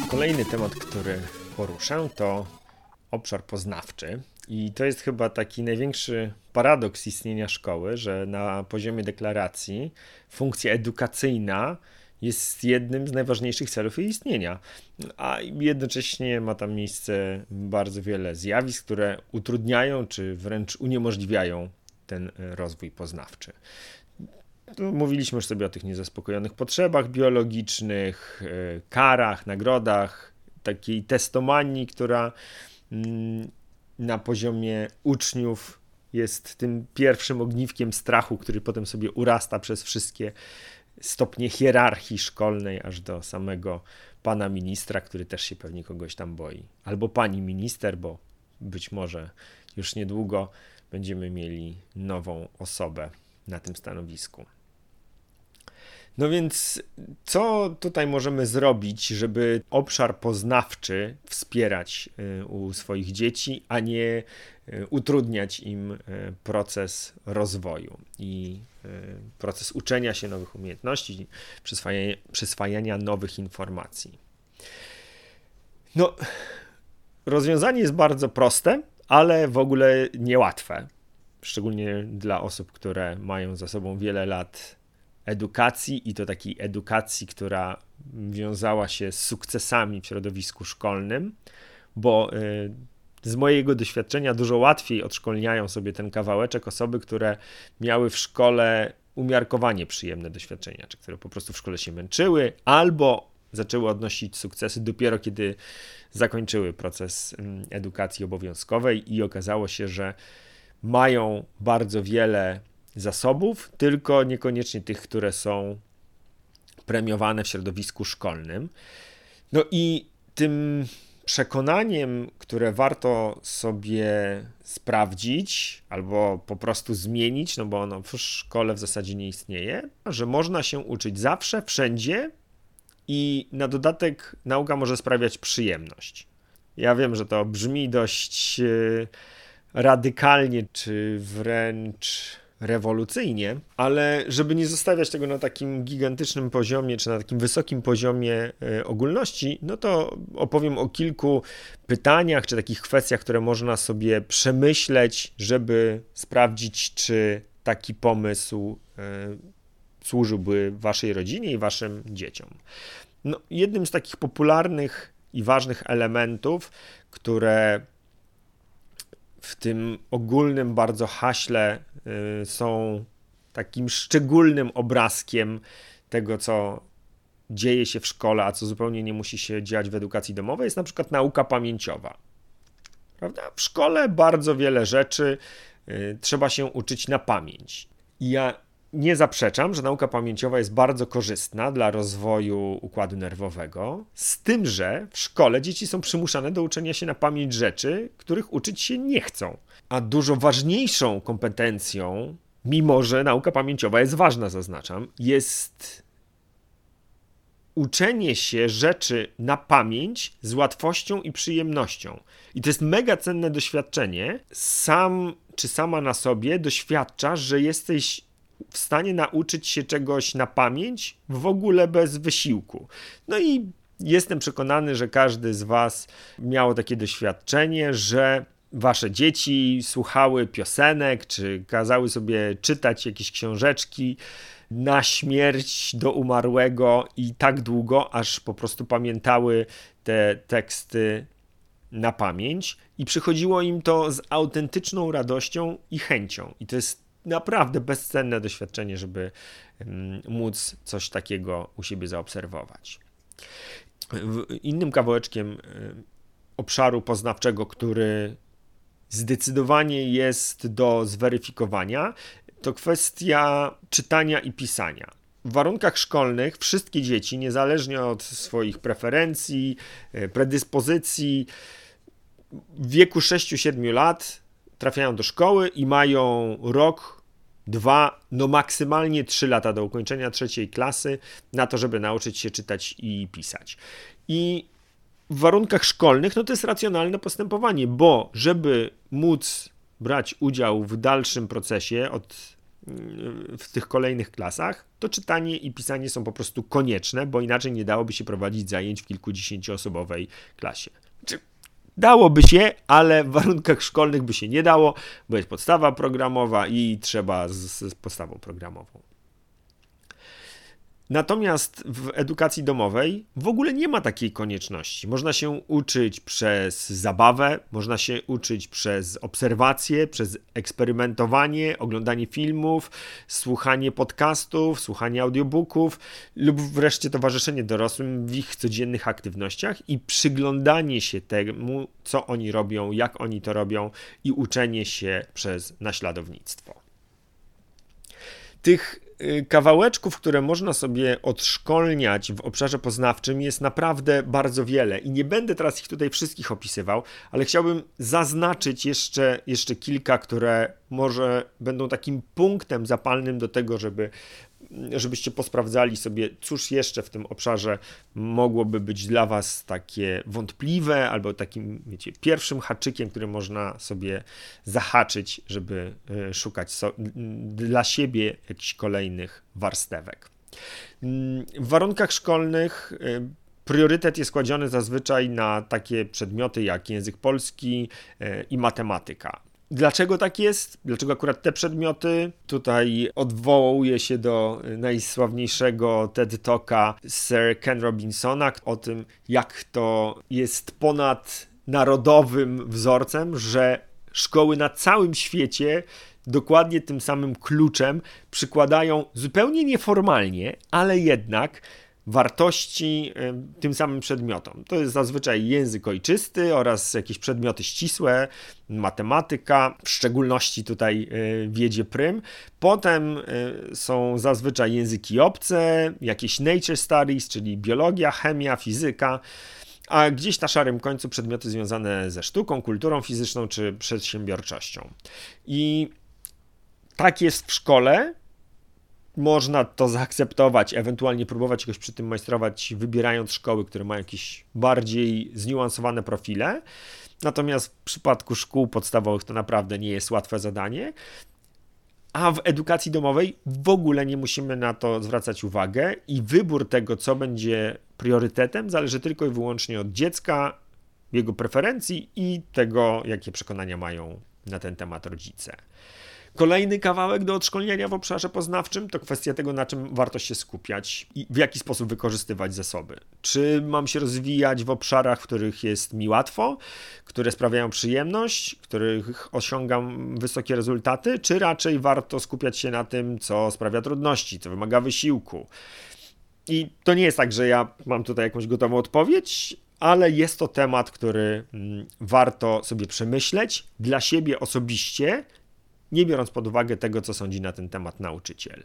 Kolejny temat, który poruszę, to obszar poznawczy. I to jest chyba taki największy paradoks istnienia szkoły, że na poziomie deklaracji funkcja edukacyjna jest jednym z najważniejszych celów jej istnienia, a jednocześnie ma tam miejsce bardzo wiele zjawisk, które utrudniają czy wręcz uniemożliwiają ten rozwój poznawczy. Mówiliśmy już sobie o tych niezaspokojonych potrzebach biologicznych, e, karach, nagrodach, takiej testomanii, która na poziomie uczniów jest tym pierwszym ogniwkiem strachu, który potem sobie urasta przez wszystkie stopnie hierarchii szkolnej, aż do samego pana ministra, który też się pewnie kogoś tam boi. Albo pani minister, bo być może już niedługo będziemy mieli nową osobę na tym stanowisku. No więc, co tutaj możemy zrobić, żeby obszar poznawczy wspierać y, u swoich dzieci, a nie y, utrudniać im y, proces rozwoju i proces uczenia się nowych umiejętności, przyswajania, przyswajania nowych informacji? No, rozwiązanie jest bardzo proste, ale w ogóle niełatwe. Szczególnie dla osób, które mają za sobą wiele lat edukacji i to takiej edukacji, która wiązała się z sukcesami w środowisku szkolnym, bo y, z mojego doświadczenia dużo łatwiej odszkolniają sobie ten kawałeczek osoby, które miały w szkole umiarkowanie przyjemne doświadczenia, czy które po prostu w szkole się męczyły, albo zaczęły odnosić sukcesy dopiero kiedy zakończyły proces mm, edukacji obowiązkowej i okazało się, że mają bardzo wiele zasobów, tylko niekoniecznie tych, które są premiowane w środowisku szkolnym. No i tym przekonaniem, które warto sobie sprawdzić albo po prostu zmienić, no bo ono w szkole w zasadzie nie istnieje, że można się uczyć zawsze, wszędzie i na dodatek nauka może sprawiać przyjemność. Ja wiem, że to brzmi dość e, radykalnie, czy wręcz rewolucyjnie, ale żeby nie zostawiać tego na takim gigantycznym poziomie, czy na takim wysokim poziomie e, ogólności, no to opowiem o kilku pytaniach, czy takich kwestiach, które można sobie przemyśleć, żeby sprawdzić, czy taki pomysł e, służyłby waszej rodzinie i waszym dzieciom. No, jednym z takich popularnych i ważnych elementów, które w tym ogólnym bardzo haśle y, są takim szczególnym obrazkiem tego, co dzieje się w szkole, a co zupełnie nie musi się dziać w edukacji domowej, jest na przykład nauka pamięciowa. Prawda? W szkole bardzo wiele rzeczy y, trzeba się uczyć na pamięć. I ja nie zaprzeczam, że nauka pamięciowa jest bardzo korzystna dla rozwoju układu nerwowego, z tym, że w szkole dzieci są przymuszane do uczenia się na pamięć rzeczy, których uczyć się nie chcą. A dużo ważniejszą kompetencją, mimo że nauka pamięciowa jest ważna, zaznaczam, jest uczenie się rzeczy na pamięć z łatwością i przyjemnością. I to jest mega cenne doświadczenie. Sam czy sama na sobie doświadczasz, że jesteś w stanie nauczyć się czegoś na pamięć w ogóle bez wysiłku. No i jestem przekonany, że każdy z Was miało takie doświadczenie, że Wasze dzieci słuchały piosenek, czy kazały sobie czytać jakieś książeczki na śmierć do umarłego i tak długo, aż po prostu pamiętały te teksty na pamięć i przychodziło im to z autentyczną radością i chęcią. I to jest naprawdę bezcenne doświadczenie, żeby móc coś takiego u siebie zaobserwować. Innym kawałeczkiem obszaru poznawczego, który zdecydowanie jest do zweryfikowania, to kwestia czytania i pisania. W warunkach szkolnych wszystkie dzieci, niezależnie od swoich preferencji, e, predyspozycji, w wieku 6-7 lat trafiają do szkoły i mają rok, dwa, no maksymalnie trzy lata do ukończenia trzeciej klasy na to, żeby nauczyć się czytać i pisać. I w warunkach szkolnych, no to jest racjonalne postępowanie, bo żeby móc brać udział w dalszym procesie od w tych kolejnych klasach, to czytanie i pisanie są po prostu konieczne, bo inaczej nie dałoby się prowadzić zajęć w kilkudziesięcioosobowej klasie. Dałoby się, ale w warunkach szkolnych by się nie dało, bo jest podstawa programowa i trzeba z, z podstawą programową. Natomiast w edukacji domowej w ogóle nie ma takiej konieczności. Można się uczyć przez zabawę, można się uczyć przez obserwacje, przez eksperymentowanie, oglądanie filmów, słuchanie podcastów, słuchanie audiobooków lub wreszcie towarzyszenie dorosłym w ich codziennych aktywnościach i przyglądanie się temu, co oni robią, jak oni to robią i uczenie się przez naśladownictwo. Tych Y, kawałeczków, które można sobie odszkolniać w obszarze poznawczym jest naprawdę bardzo wiele. I nie będę teraz ich tutaj wszystkich opisywał, ale chciałbym zaznaczyć jeszcze, jeszcze kilka, które może będą takim punktem zapalnym do tego, żeby żebyście posprawdzali sobie, cóż jeszcze w tym obszarze mogłoby być dla Was takie wątpliwe, albo takim, wiecie, pierwszym haczykiem, który można sobie zahaczyć, żeby e, szukać so dla siebie jakichś kolejnych warstewek. W warunkach szkolnych e, priorytet jest kładziony zazwyczaj na takie przedmioty jak język polski e, i matematyka. Dlaczego tak jest? Dlaczego akurat te przedmioty? Tutaj odwołuje się do najsławniejszego TED Talka Sir Ken Robinsona o tym, jak to jest ponad narodowym wzorcem, że szkoły na całym świecie dokładnie tym samym kluczem przykładają zupełnie nieformalnie, ale jednak wartości tym samym przedmiotom. To jest zazwyczaj język ojczysty oraz jakieś przedmioty ścisłe, matematyka, w szczególności tutaj e, wiedzie prym. Potem e, są zazwyczaj języki obce, jakieś nature studies, czyli biologia, chemia, fizyka, a gdzieś na szarym końcu przedmioty związane ze sztuką, kulturą fizyczną czy przedsiębiorczością. I tak jest w szkole, można to zaakceptować, ewentualnie próbować czegoś przy tym majstrować, wybierając szkoły, które mają jakieś bardziej zniuansowane profile. Natomiast w przypadku szkół podstawowych to naprawdę nie jest łatwe zadanie. A w edukacji domowej w ogóle nie musimy na to zwracać uwagę i wybór tego, co będzie priorytetem, zależy tylko i wyłącznie od dziecka, jego preferencji i tego, jakie przekonania mają na ten temat rodzice. Kolejny kawałek do odszkolnienia w obszarze poznawczym to kwestia tego, na czym warto się skupiać i w jaki sposób wykorzystywać zasoby. Czy mam się rozwijać w obszarach, w których jest mi łatwo, które sprawiają przyjemność, w których osiągam wysokie rezultaty, czy raczej warto skupiać się na tym, co sprawia trudności, co wymaga wysiłku. I to nie jest tak, że ja mam tutaj jakąś gotową odpowiedź, ale jest to temat, który mm, warto sobie przemyśleć dla siebie osobiście nie biorąc pod uwagę tego, co sądzi na ten temat nauczyciel.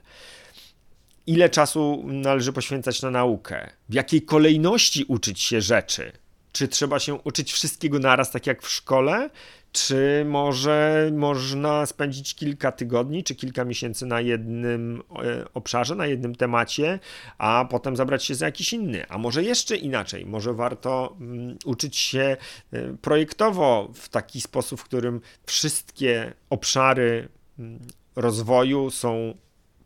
Ile czasu należy poświęcać na naukę? W jakiej kolejności uczyć się rzeczy? Czy trzeba się uczyć wszystkiego naraz, tak jak w szkole? Czy może można spędzić kilka tygodni czy kilka miesięcy na jednym e, obszarze, na jednym temacie, a potem zabrać się za jakiś inny? A może jeszcze inaczej? Może warto um, uczyć się e, projektowo w taki sposób, w którym wszystkie obszary um, rozwoju są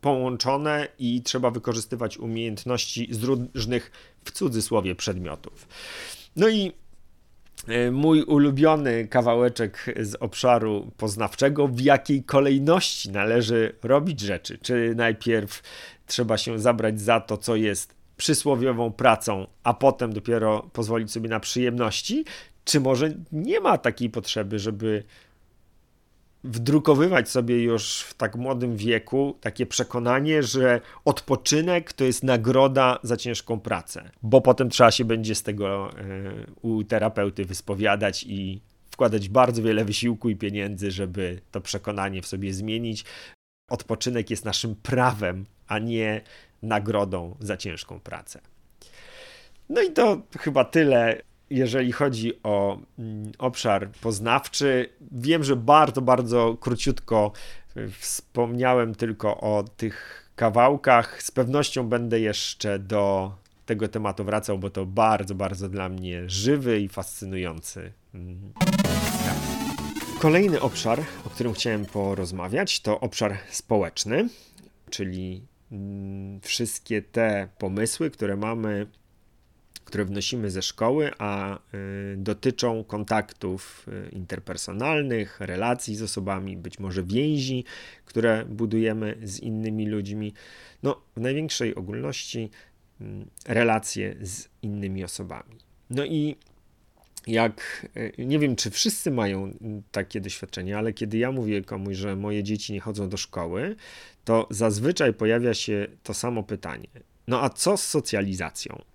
połączone i trzeba wykorzystywać umiejętności z różnych, w cudzysłowie, przedmiotów. No i mój ulubiony kawałeczek z obszaru poznawczego, w jakiej kolejności należy robić rzeczy. Czy najpierw trzeba się zabrać za to, co jest przysłowiową pracą, a potem dopiero pozwolić sobie na przyjemności, czy może nie ma takiej potrzeby, żeby wdrukowywać sobie już w tak młodym wieku takie przekonanie, że odpoczynek to jest nagroda za ciężką pracę, bo potem trzeba się będzie z tego e, u terapeuty wyspowiadać i wkładać bardzo wiele wysiłku i pieniędzy, żeby to przekonanie w sobie zmienić. Odpoczynek jest naszym prawem, a nie nagrodą za ciężką pracę. No i to chyba tyle jeżeli chodzi o mm, obszar poznawczy, wiem, że bardzo, bardzo króciutko e, wspomniałem tylko o tych kawałkach. Z pewnością będę jeszcze do tego tematu wracał, bo to bardzo, bardzo dla mnie żywy i fascynujący. Mm, Kolejny obszar, o którym chciałem porozmawiać, to obszar społeczny, czyli mm, wszystkie te pomysły, które mamy które wnosimy ze szkoły, a y, dotyczą kontaktów y, interpersonalnych, relacji z osobami, być może więzi, które budujemy z innymi ludźmi. No, w największej ogólności mm, relacje z innymi osobami. No i jak y, nie wiem, czy wszyscy mają takie doświadczenie, ale kiedy ja mówię komuś, że moje dzieci nie chodzą do szkoły, to zazwyczaj pojawia się to samo pytanie. No a co z socjalizacją?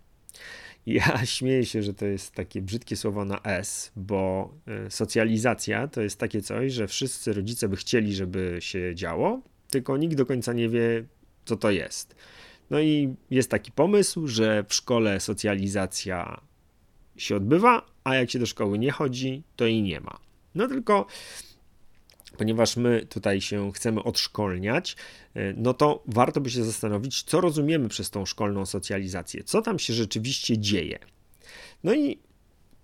Ja śmieję się, że to jest takie brzydkie słowo na S, bo e, socjalizacja to jest takie coś, że wszyscy rodzice by chcieli, żeby się działo, tylko nikt do końca nie wie, co to jest. No i jest taki pomysł, że w szkole socjalizacja się odbywa, a jak się do szkoły nie chodzi, to jej nie ma. No tylko ponieważ my tutaj się chcemy odszkolniać, e, no to warto by się zastanowić, co rozumiemy przez tą szkolną socjalizację, co tam się rzeczywiście dzieje. No i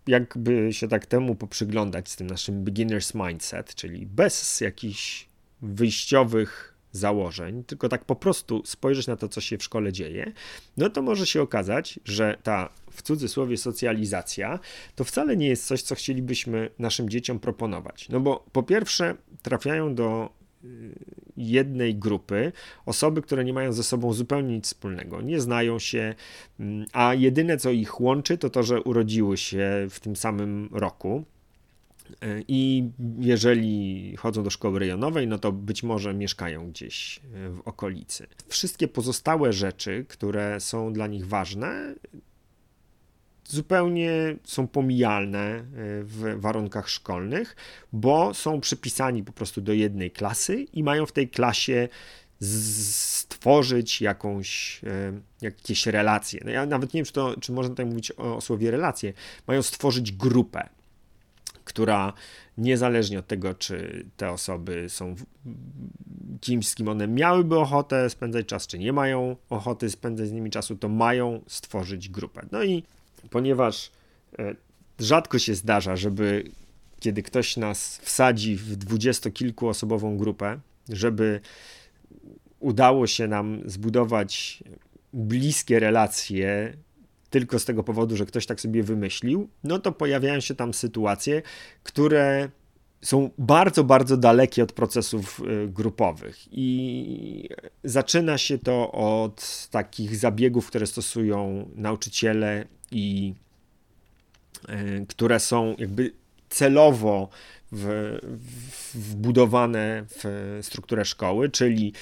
jakby się tak temu poprzyglądać z tym naszym beginner's mindset, czyli bez jakichś wyjściowych założeń, tylko tak po prostu spojrzeć na to, co się w szkole dzieje, no to może się okazać, że ta w cudzysłowie socjalizacja to wcale nie jest coś, co chcielibyśmy naszym dzieciom proponować. No bo po pierwsze trafiają do y, jednej grupy osoby, które nie mają ze sobą zupełnie nic wspólnego, nie znają się, mm, a jedyne co ich łączy to to, że urodziły się w tym samym roku, I jeżeli chodzą do szkoły rejonowej, no to być może mieszkają gdzieś e, w okolicy. Wszystkie pozostałe rzeczy, które są dla nich ważne, zupełnie są pomijalne e, w warunkach szkolnych, bo są przypisani po prostu do jednej klasy i mają w tej klasie stworzyć jakąś, jakieś relacje. No ja nawet nie wiem, czy, to, czy można tutaj mówić o, o słowie relacje. Mają stworzyć grupę która niezależnie od tego, czy te osoby są kimś, z kim one miałyby ochotę spędzać czas, czy nie mają ochoty spędzać z nimi czasu, to mają stworzyć grupę. No i ponieważ e, rzadko się zdarza, żeby kiedy ktoś nas wsadzi w dwudziestokilkuosobową grupę, żeby udało się nam zbudować bliskie relacje tylko z tego powodu, że ktoś tak sobie wymyślił, no to pojawiają się tam sytuacje, które są bardzo, bardzo dalekie od procesów y, grupowych. I zaczyna się to od takich zabiegów, które stosują nauczyciele i y, które są jakby celowo w, wbudowane w strukturę szkoły, czyli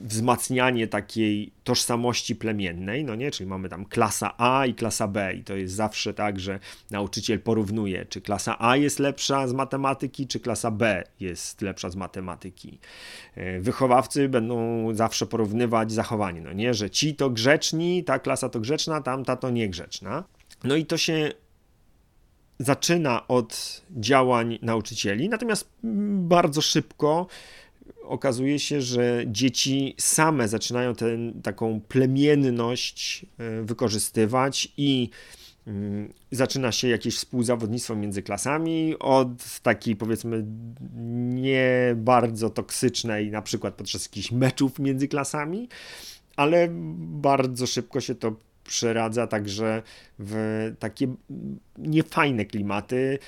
wzmacnianie takiej tożsamości plemiennej, no nie, czyli mamy tam klasa A i klasa B i to jest zawsze tak, że nauczyciel porównuje, czy klasa A jest lepsza z matematyki, czy klasa B jest lepsza z matematyki. E, wychowawcy będą zawsze porównywać zachowanie, no nie, że ci to grzeczni, ta klasa to grzeczna, tamta to niegrzeczna. No i to się zaczyna od działań nauczycieli, natomiast bardzo szybko okazuje się, że dzieci same zaczynają tę taką plemienność e, wykorzystywać i mm, zaczyna się jakieś współzawodnictwo między klasami od takiej powiedzmy nie bardzo toksycznej, na przykład podczas jakichś meczów między klasami, ale bardzo szybko się to przeradza także w takie niefajne klimaty,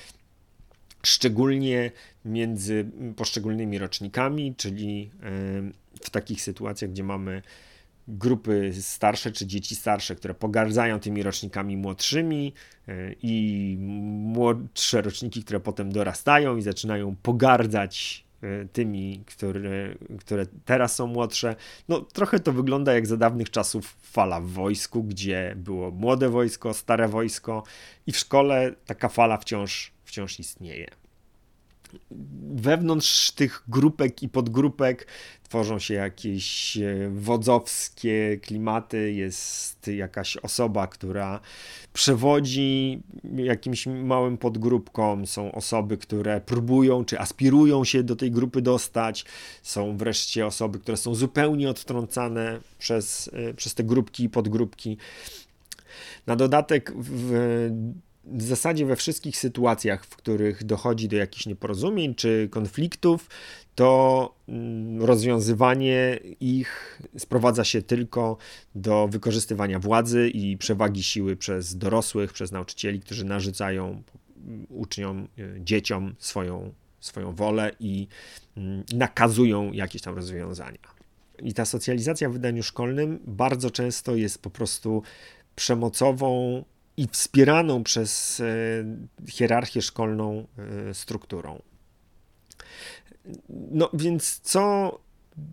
szczególnie między poszczególnymi rocznikami, czyli w takich sytuacjach, gdzie mamy grupy starsze czy dzieci starsze, które pogardzają tymi rocznikami młodszymi e, i młodsze roczniki, które potem dorastają i zaczynają pogardzać e, tymi, które, które teraz są młodsze. No, trochę to wygląda jak za dawnych czasów fala w wojsku, gdzie było młode wojsko, stare wojsko i w szkole taka fala wciąż, wciąż istnieje. Wewnątrz tych grupek i podgrupek tworzą się jakieś e, wodzowskie klimaty, jest jakaś osoba, która przewodzi jakimś małym podgrupkom, są osoby, które próbują czy aspirują się do tej grupy dostać, są wreszcie osoby, które są zupełnie odtrącane przez, e, przez te grupki i podgrupki. Na dodatek w w zasadzie we wszystkich sytuacjach, w których dochodzi do jakichś nieporozumień czy konfliktów, to mm, rozwiązywanie ich sprowadza się tylko do wykorzystywania władzy i przewagi siły przez dorosłych, przez nauczycieli, którzy narzucają uczniom, e, dzieciom swoją, swoją wolę i mm, nakazują jakieś tam rozwiązania. I ta socjalizacja w wydaniu szkolnym bardzo często jest po prostu przemocową i wspieraną przez e, hierarchię szkolną e, strukturą. No więc co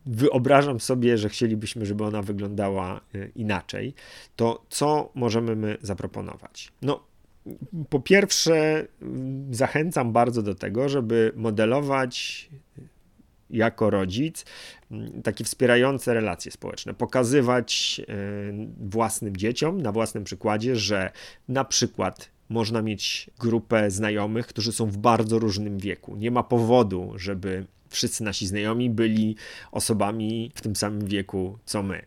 wyobrażam sobie, że chcielibyśmy, żeby ona wyglądała e, inaczej, to co możemy my zaproponować? No, po pierwsze, zachęcam bardzo do tego, żeby modelować jako rodzic takie wspierające relacje społeczne, pokazywać e, własnym dzieciom na własnym przykładzie, że na przykład można mieć grupę znajomych, którzy są w bardzo różnym wieku. Nie ma powodu, żeby wszyscy nasi znajomi byli osobami w tym samym wieku co my.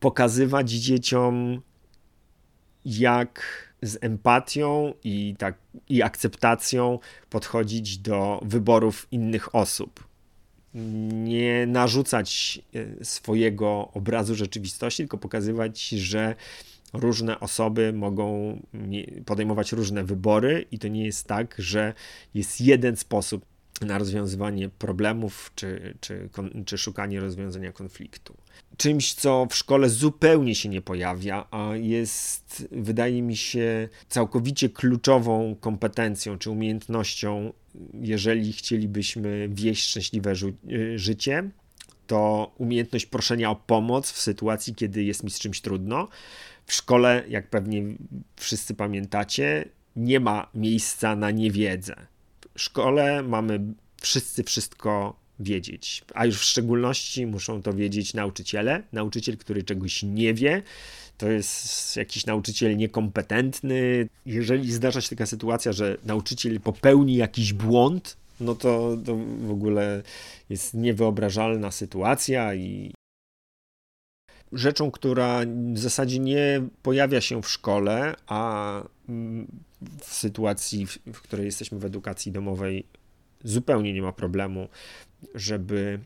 Pokazywać dzieciom, jak z empatią i, tak, i akceptacją podchodzić do wyborów innych osób nie narzucać e, swojego obrazu rzeczywistości, tylko pokazywać, że różne osoby mogą podejmować różne wybory i to nie jest tak, że jest jeden sposób na rozwiązywanie problemów czy, czy, czy szukanie rozwiązania konfliktu. Czymś, co w szkole zupełnie się nie pojawia, a jest, wydaje mi się, całkowicie kluczową kompetencją czy umiejętnością, jeżeli chcielibyśmy wieść szczęśliwe y, życie, to umiejętność proszenia o pomoc w sytuacji, kiedy jest mi z czymś trudno. W szkole, jak pewnie wszyscy pamiętacie, nie ma miejsca na niewiedzę szkole mamy wszyscy wszystko wiedzieć, a już w szczególności muszą to wiedzieć nauczyciele. Nauczyciel, który czegoś nie wie, to jest jakiś nauczyciel niekompetentny. Jeżeli zdarza się taka sytuacja, że nauczyciel popełni jakiś błąd, no to, to w ogóle jest niewyobrażalna sytuacja i rzeczą, która w zasadzie nie pojawia się w szkole, a w sytuacji, w której jesteśmy w edukacji domowej, zupełnie nie ma problemu, żeby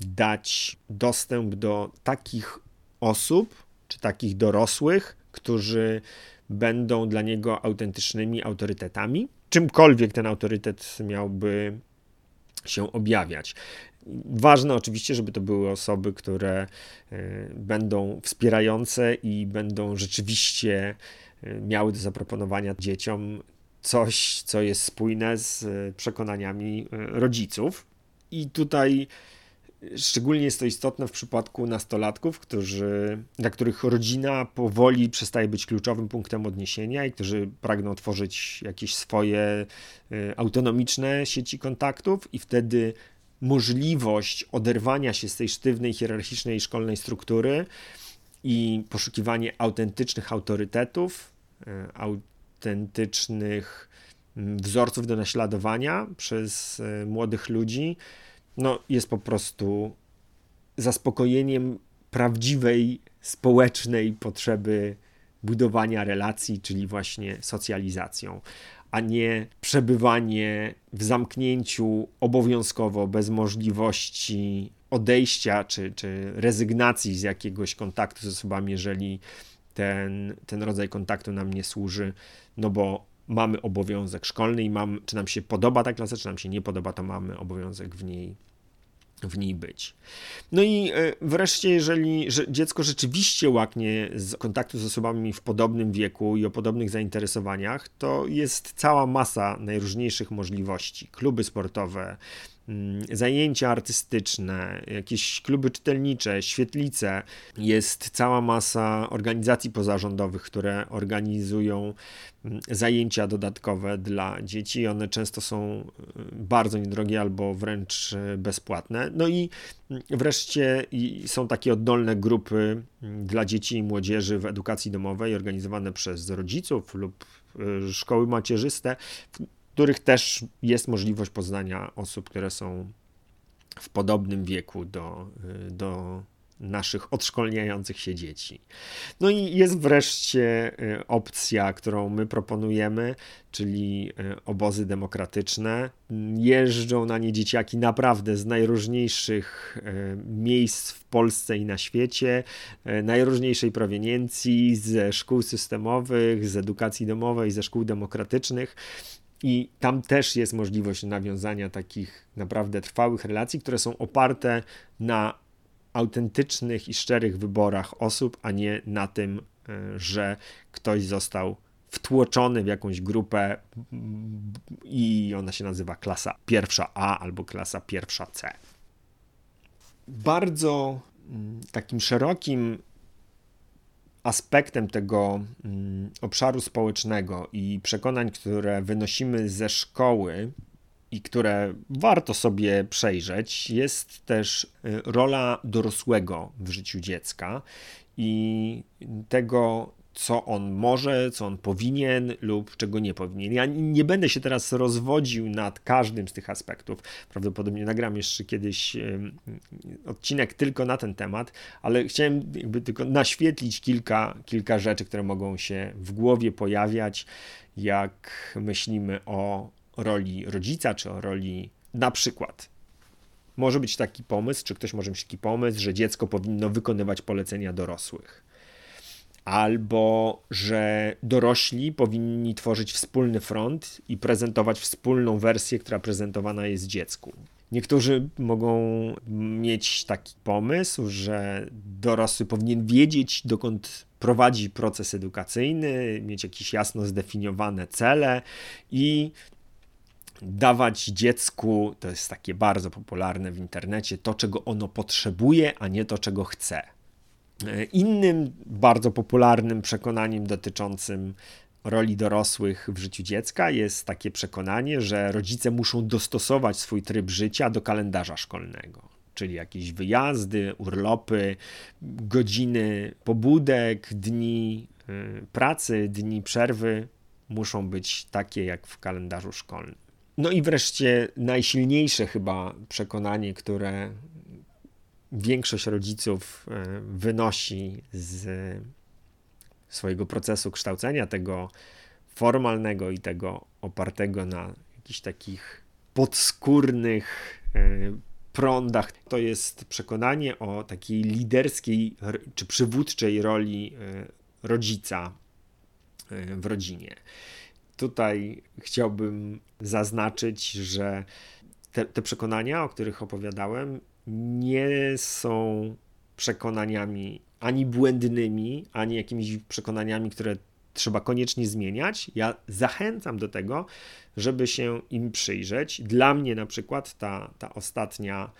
dać dostęp do takich osób czy takich dorosłych, którzy będą dla niego autentycznymi autorytetami, czymkolwiek ten autorytet miałby się objawiać. Ważne oczywiście, żeby to były osoby, które e, będą wspierające i będą rzeczywiście miały do zaproponowania dzieciom coś, co jest spójne z przekonaniami e, rodziców. I tutaj Szczególnie jest to istotne w przypadku nastolatków, którzy, dla których rodzina powoli przestaje być kluczowym punktem odniesienia i którzy pragną tworzyć jakieś swoje y, autonomiczne sieci kontaktów, i wtedy możliwość oderwania się z tej sztywnej, hierarchicznej szkolnej struktury i poszukiwanie autentycznych autorytetów, y, autentycznych mm, wzorców do naśladowania przez y, młodych ludzi no, jest po prostu zaspokojeniem prawdziwej społecznej potrzeby budowania relacji, czyli właśnie socjalizacją, a nie przebywanie w zamknięciu obowiązkowo, bez możliwości odejścia czy, czy rezygnacji z jakiegoś kontaktu z osobami, jeżeli ten, ten rodzaj kontaktu nam nie służy, no bo mamy obowiązek szkolny i mam, czy nam się podoba ta klasa, czy nam się nie podoba, to mamy obowiązek w niej w niej być. No i e, wreszcie, jeżeli dziecko rzeczywiście łaknie z kontaktu z osobami w podobnym wieku i o podobnych zainteresowaniach, to jest cała masa najróżniejszych możliwości. Kluby sportowe, zajęcia artystyczne, jakieś kluby czytelnicze, świetlice. Jest cała masa organizacji pozarządowych, które organizują mm, zajęcia dodatkowe dla dzieci. One często są y, bardzo niedrogie albo wręcz y, bezpłatne. No i mm, wreszcie są takie oddolne grupy dla dzieci i młodzieży w edukacji domowej organizowane przez rodziców lub y, szkoły macierzyste, których też jest możliwość poznania osób, które są w podobnym wieku do, y, do naszych odszkolniających się dzieci. No i jest wreszcie y, opcja, którą my proponujemy, czyli y, obozy demokratyczne. Jeżdżą na nie dzieciaki naprawdę z najróżniejszych miejsc w Polsce i na świecie, najróżniejszej proweniencji, ze szkół systemowych, z edukacji domowej, ze szkół demokratycznych. I tam też jest możliwość nawiązania takich naprawdę trwałych relacji, które są oparte na autentycznych i szczerych wyborach osób, a nie na tym, e, że ktoś został wtłoczony w jakąś grupę i ona się nazywa klasa pierwsza A albo klasa pierwsza C. Bardzo mm, takim szerokim aspektem tego mm, obszaru społecznego i przekonań, które wynosimy ze szkoły i które warto sobie przejrzeć, jest też y, rola dorosłego w życiu dziecka i tego, co on może, co on powinien lub czego nie powinien. Ja nie będę się teraz rozwodził nad każdym z tych aspektów. Prawdopodobnie nagram jeszcze kiedyś odcinek tylko na ten temat, ale chciałem jakby tylko naświetlić kilka, kilka rzeczy, które mogą się w głowie pojawiać, jak myślimy o roli rodzica, czy o roli na przykład może być taki pomysł, czy ktoś może mieć taki pomysł, że dziecko powinno wykonywać polecenia dorosłych albo że dorośli powinni tworzyć wspólny front i prezentować wspólną wersję, która prezentowana jest dziecku. Niektórzy mogą mieć taki pomysł, że dorosły powinien wiedzieć, dokąd prowadzi proces edukacyjny, mieć jakieś jasno zdefiniowane cele i dawać dziecku, to jest takie bardzo popularne w internecie, to, czego ono potrzebuje, a nie to, czego chce. Innym bardzo popularnym przekonaniem dotyczącym roli dorosłych w życiu dziecka jest takie przekonanie, że rodzice muszą dostosować swój tryb życia do kalendarza szkolnego, czyli jakieś wyjazdy, urlopy, godziny pobudek, dni y, pracy, dni przerwy muszą być takie jak w kalendarzu szkolnym. No i wreszcie najsilniejsze chyba przekonanie, które większość rodziców e, wynosi z swojego procesu kształcenia, tego formalnego i tego opartego na jakichś takich podskórnych e, prądach. To jest przekonanie o takiej liderskiej czy przywódczej roli e, rodzica w rodzinie. Tutaj chciałbym zaznaczyć, że te, te przekonania, o których opowiadałem, nie są przekonaniami ani błędnymi, ani jakimiś przekonaniami, które trzeba koniecznie zmieniać. Ja zachęcam do tego, żeby się im przyjrzeć. Dla mnie na przykład ta, ta ostatnia,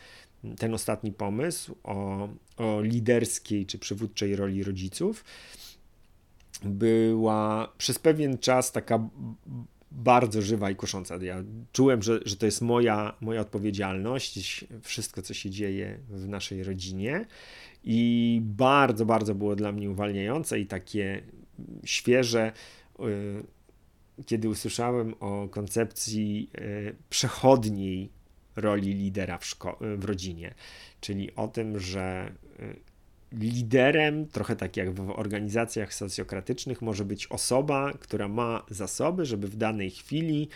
ten ostatni pomysł o, o liderskiej czy przywódczej roli rodziców była przez pewien czas taka bardzo żywa i kusząca. Ja czułem, że, że to jest moja, moja odpowiedzialność, wszystko, co się dzieje w naszej rodzinie. I bardzo, bardzo było dla mnie uwalniające i takie świeże, y, kiedy usłyszałem o koncepcji y, przechodniej roli lidera w, w rodzinie, czyli o tym, że y, liderem, trochę tak jak w organizacjach socjokratycznych, może być osoba, która ma zasoby, żeby w danej chwili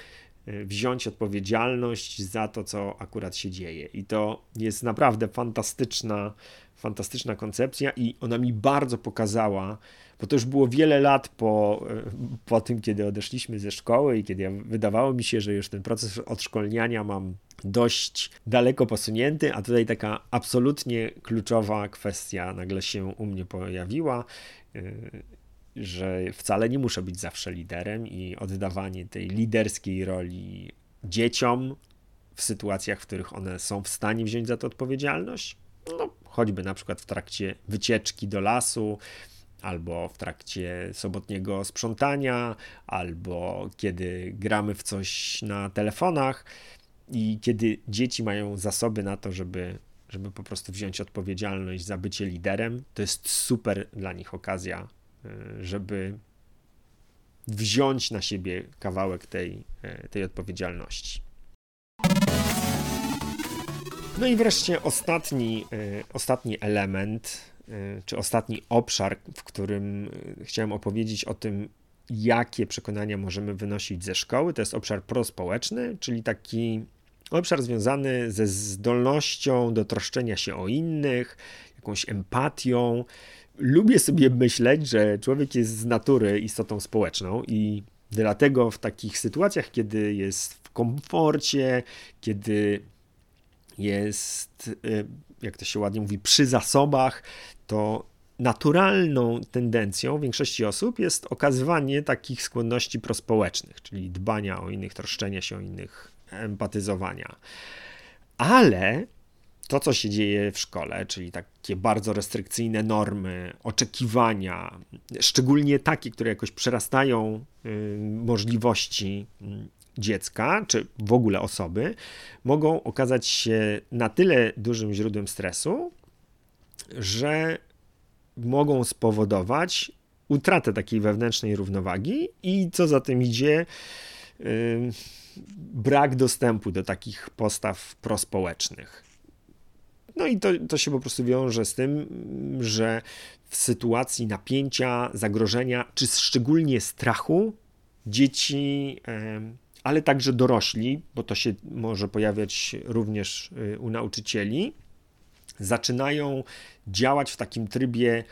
e, wziąć odpowiedzialność za to, co akurat się dzieje. I to jest naprawdę fantastyczna, fantastyczna koncepcja, i ona mi bardzo pokazała, bo to już było wiele lat po, e, po tym, kiedy odeszliśmy ze szkoły i kiedy ja, wydawało mi się, że już ten proces odszkolniania mam dość daleko posunięty, a tutaj taka absolutnie kluczowa kwestia nagle się u mnie pojawiła, y, że wcale nie muszę być zawsze liderem i oddawanie tej liderskiej roli dzieciom w sytuacjach, w których one są w stanie wziąć za to odpowiedzialność, no, choćby na przykład w trakcie wycieczki do lasu, albo w trakcie sobotniego sprzątania, albo kiedy gramy w coś na telefonach i kiedy dzieci mają zasoby na to, żeby, żeby po prostu wziąć odpowiedzialność za bycie liderem, to jest super dla nich okazja, e, żeby wziąć na siebie kawałek tej, e, tej odpowiedzialności. No i wreszcie ostatni, e, ostatni element, czy ostatni obszar, w którym chciałem opowiedzieć o tym, jakie przekonania możemy wynosić ze szkoły, to jest obszar prospołeczny, czyli taki Obszar związany ze zdolnością do troszczenia się o innych, jakąś empatią. Lubię sobie myśleć, że człowiek jest z natury istotą społeczną i dlatego w takich sytuacjach, kiedy jest w komforcie, kiedy jest, y, jak to się ładnie mówi, przy zasobach, to naturalną tendencją większości osób jest okazywanie takich skłonności prospołecznych, czyli dbania o innych, troszczenia się o innych, empatyzowania. Ale to, co się dzieje w szkole, czyli takie bardzo restrykcyjne normy, oczekiwania, szczególnie takie, które jakoś przerastają y, możliwości mm, dziecka, czy w ogóle osoby, mogą okazać się na tyle dużym źródłem stresu, że mogą spowodować utratę takiej wewnętrznej równowagi i co za tym idzie, brak dostępu do takich postaw prospołecznych. No i to, to się po prostu wiąże z tym, że w sytuacji napięcia, zagrożenia, czy szczególnie strachu, dzieci, ale także dorośli, bo to się może pojawiać również y, u nauczycieli, zaczynają działać w takim trybie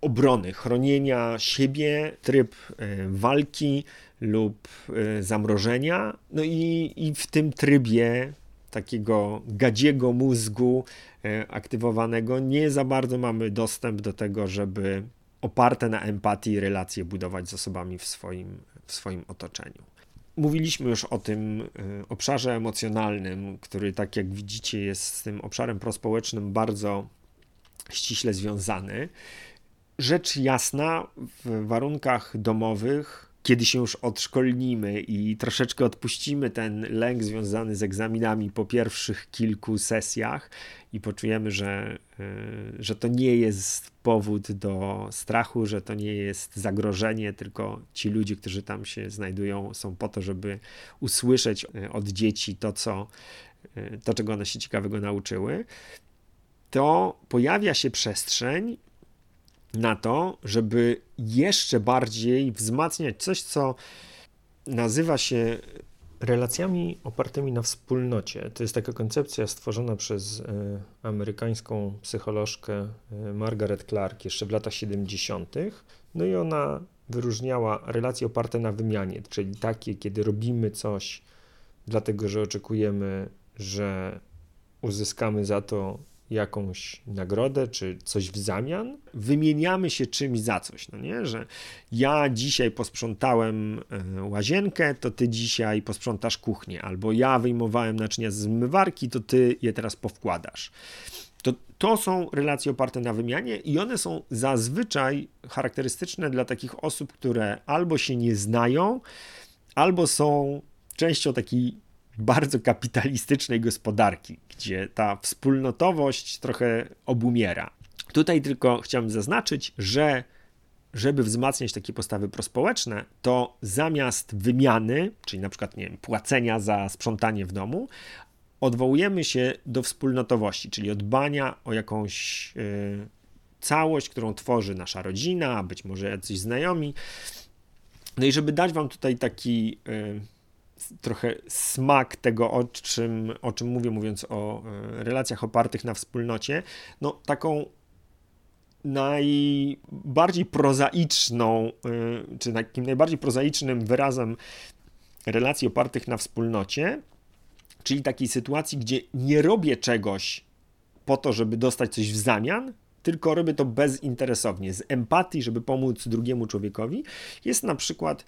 obrony, chronienia siebie, tryb e, walki lub e, zamrożenia. No i, i w tym trybie takiego gadziego mózgu e, aktywowanego nie za bardzo mamy dostęp do tego, żeby oparte na empatii relacje budować z osobami w swoim, w swoim otoczeniu. Mówiliśmy już o tym obszarze emocjonalnym, który, tak jak widzicie, jest z tym obszarem prospołecznym bardzo ściśle związany. Rzecz jasna, w warunkach domowych kiedy się już odszkolnimy i troszeczkę odpuścimy ten lęk związany z egzaminami po pierwszych kilku sesjach i poczujemy, że, e, że to nie jest powód do strachu, że to nie jest zagrożenie, tylko ci ludzie, którzy tam się znajdują, są po to, żeby usłyszeć e, od dzieci to, co, e, to czego one się ciekawego nauczyły, to pojawia się przestrzeń na to, żeby jeszcze bardziej wzmacniać coś, co nazywa się relacjami opartymi na wspólnocie. To jest taka koncepcja stworzona przez e, amerykańską psycholożkę e, Margaret Clark jeszcze w latach 70. No i ona wyróżniała relacje oparte na wymianie, czyli takie, kiedy robimy coś dlatego, że oczekujemy, że uzyskamy za to jakąś nagrodę czy coś w zamian, wymieniamy się czymś za coś, no nie? Że ja dzisiaj posprzątałem e, łazienkę, to ty dzisiaj posprzątasz kuchnię, albo ja wyjmowałem naczynia z zmywarki, to ty je teraz powkładasz. To, to są relacje oparte na wymianie i one są zazwyczaj charakterystyczne dla takich osób, które albo się nie znają, albo są częścią takiej bardzo kapitalistycznej gospodarki, gdzie ta wspólnotowość trochę obumiera. Tutaj tylko chciałbym zaznaczyć, że żeby wzmacniać takie postawy prospołeczne, to zamiast wymiany, czyli na przykład nie wiem, płacenia za sprzątanie w domu, odwołujemy się do wspólnotowości, czyli odbania o jakąś y, całość, którą tworzy nasza rodzina, być może jacyś znajomi. No i żeby dać Wam tutaj taki y, trochę smak tego, o czym, o czym mówię, mówiąc o e, relacjach opartych na wspólnocie, no taką najbardziej prozaiczną, e, czy takim najbardziej prozaicznym wyrazem relacji opartych na wspólnocie, czyli takiej sytuacji, gdzie nie robię czegoś po to, żeby dostać coś w zamian, tylko robię to bezinteresownie, z empatii, żeby pomóc drugiemu człowiekowi, jest na przykład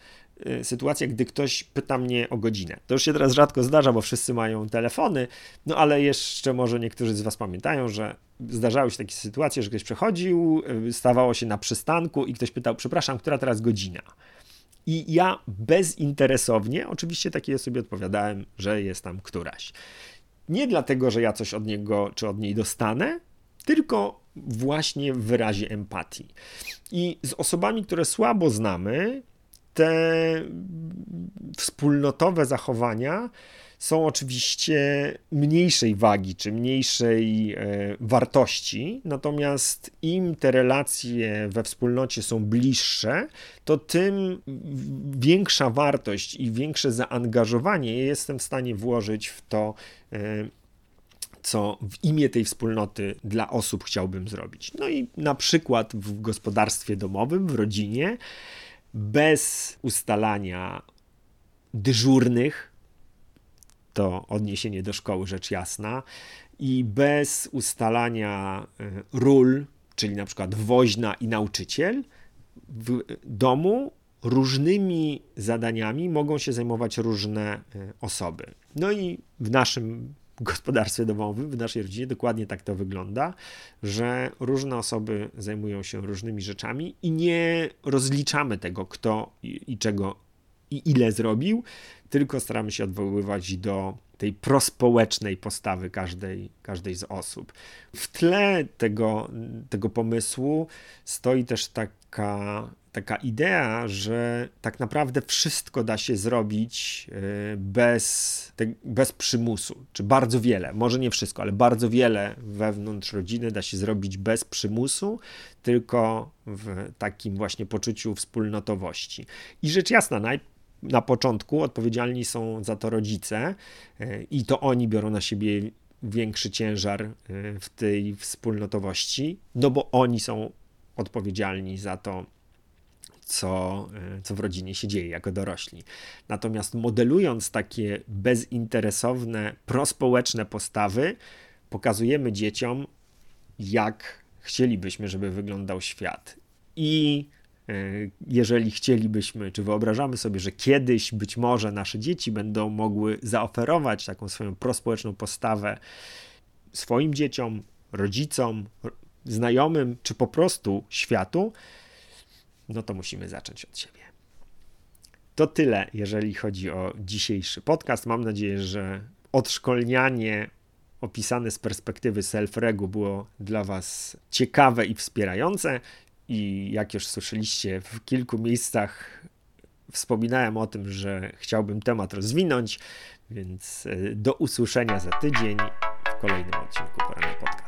y, sytuacja, gdy ktoś pyta mnie o godzinę. To już się teraz rzadko zdarza, bo wszyscy mają telefony, no ale jeszcze może niektórzy z Was pamiętają, że zdarzały się takie sytuacje, że ktoś przechodził, y, stawało się na przystanku i ktoś pytał, przepraszam, która teraz godzina? I ja bezinteresownie, oczywiście takiej osobie odpowiadałem, że jest tam któraś. Nie dlatego, że ja coś od niego czy od niej dostanę, tylko właśnie w wyrazie empatii. I z osobami, które słabo znamy, te wspólnotowe zachowania są oczywiście mniejszej wagi czy mniejszej e, wartości, natomiast im te relacje we wspólnocie są bliższe, to tym większa wartość i większe zaangażowanie jestem w stanie włożyć w to, e, co w imię tej wspólnoty dla osób chciałbym zrobić. No i na przykład w gospodarstwie domowym, w rodzinie, bez ustalania dyżurnych, to odniesienie do szkoły rzecz jasna, i bez ustalania e, ról, czyli na przykład woźna i nauczyciel, w domu różnymi zadaniami mogą się zajmować różne e, osoby. No i w naszym gospodarstwie domowym, w naszej rodzinie dokładnie tak to wygląda, że różne osoby zajmują się różnymi rzeczami i nie rozliczamy tego, kto i, czego i ile zrobił, tylko staramy się odwoływać do tej prospołecznej postawy każdej, każdej z osób. W tle tego, tego pomysłu stoi też taka taka idea, że tak naprawdę wszystko da się zrobić e, bez, bez przymusu, czy bardzo wiele, może nie wszystko, ale bardzo wiele wewnątrz rodziny da się zrobić bez przymusu, tylko w takim właśnie poczuciu wspólnotowości. I rzecz jasna, naj, na początku odpowiedzialni są za to rodzice e, i to oni biorą na siebie większy ciężar e, w tej wspólnotowości, no bo oni są odpowiedzialni za to, co, e, co w rodzinie się dzieje jako dorośli. Natomiast modelując takie bezinteresowne, prospołeczne postawy, pokazujemy dzieciom, jak chcielibyśmy, żeby wyglądał świat. I e, jeżeli chcielibyśmy, czy wyobrażamy sobie, że kiedyś być może nasze dzieci będą mogły zaoferować taką swoją prospołeczną postawę swoim dzieciom, rodzicom, znajomym, czy po prostu światu, no to musimy zacząć od siebie. To tyle, jeżeli chodzi o dzisiejszy podcast. Mam nadzieję, że odszkolnianie opisane z perspektywy self-regu było dla Was ciekawe i wspierające. I jak już słyszeliście, w kilku miejscach wspominałem o tym, że chciałbym temat rozwinąć, więc e, do usłyszenia za tydzień w kolejnym odcinku Porany Podcast.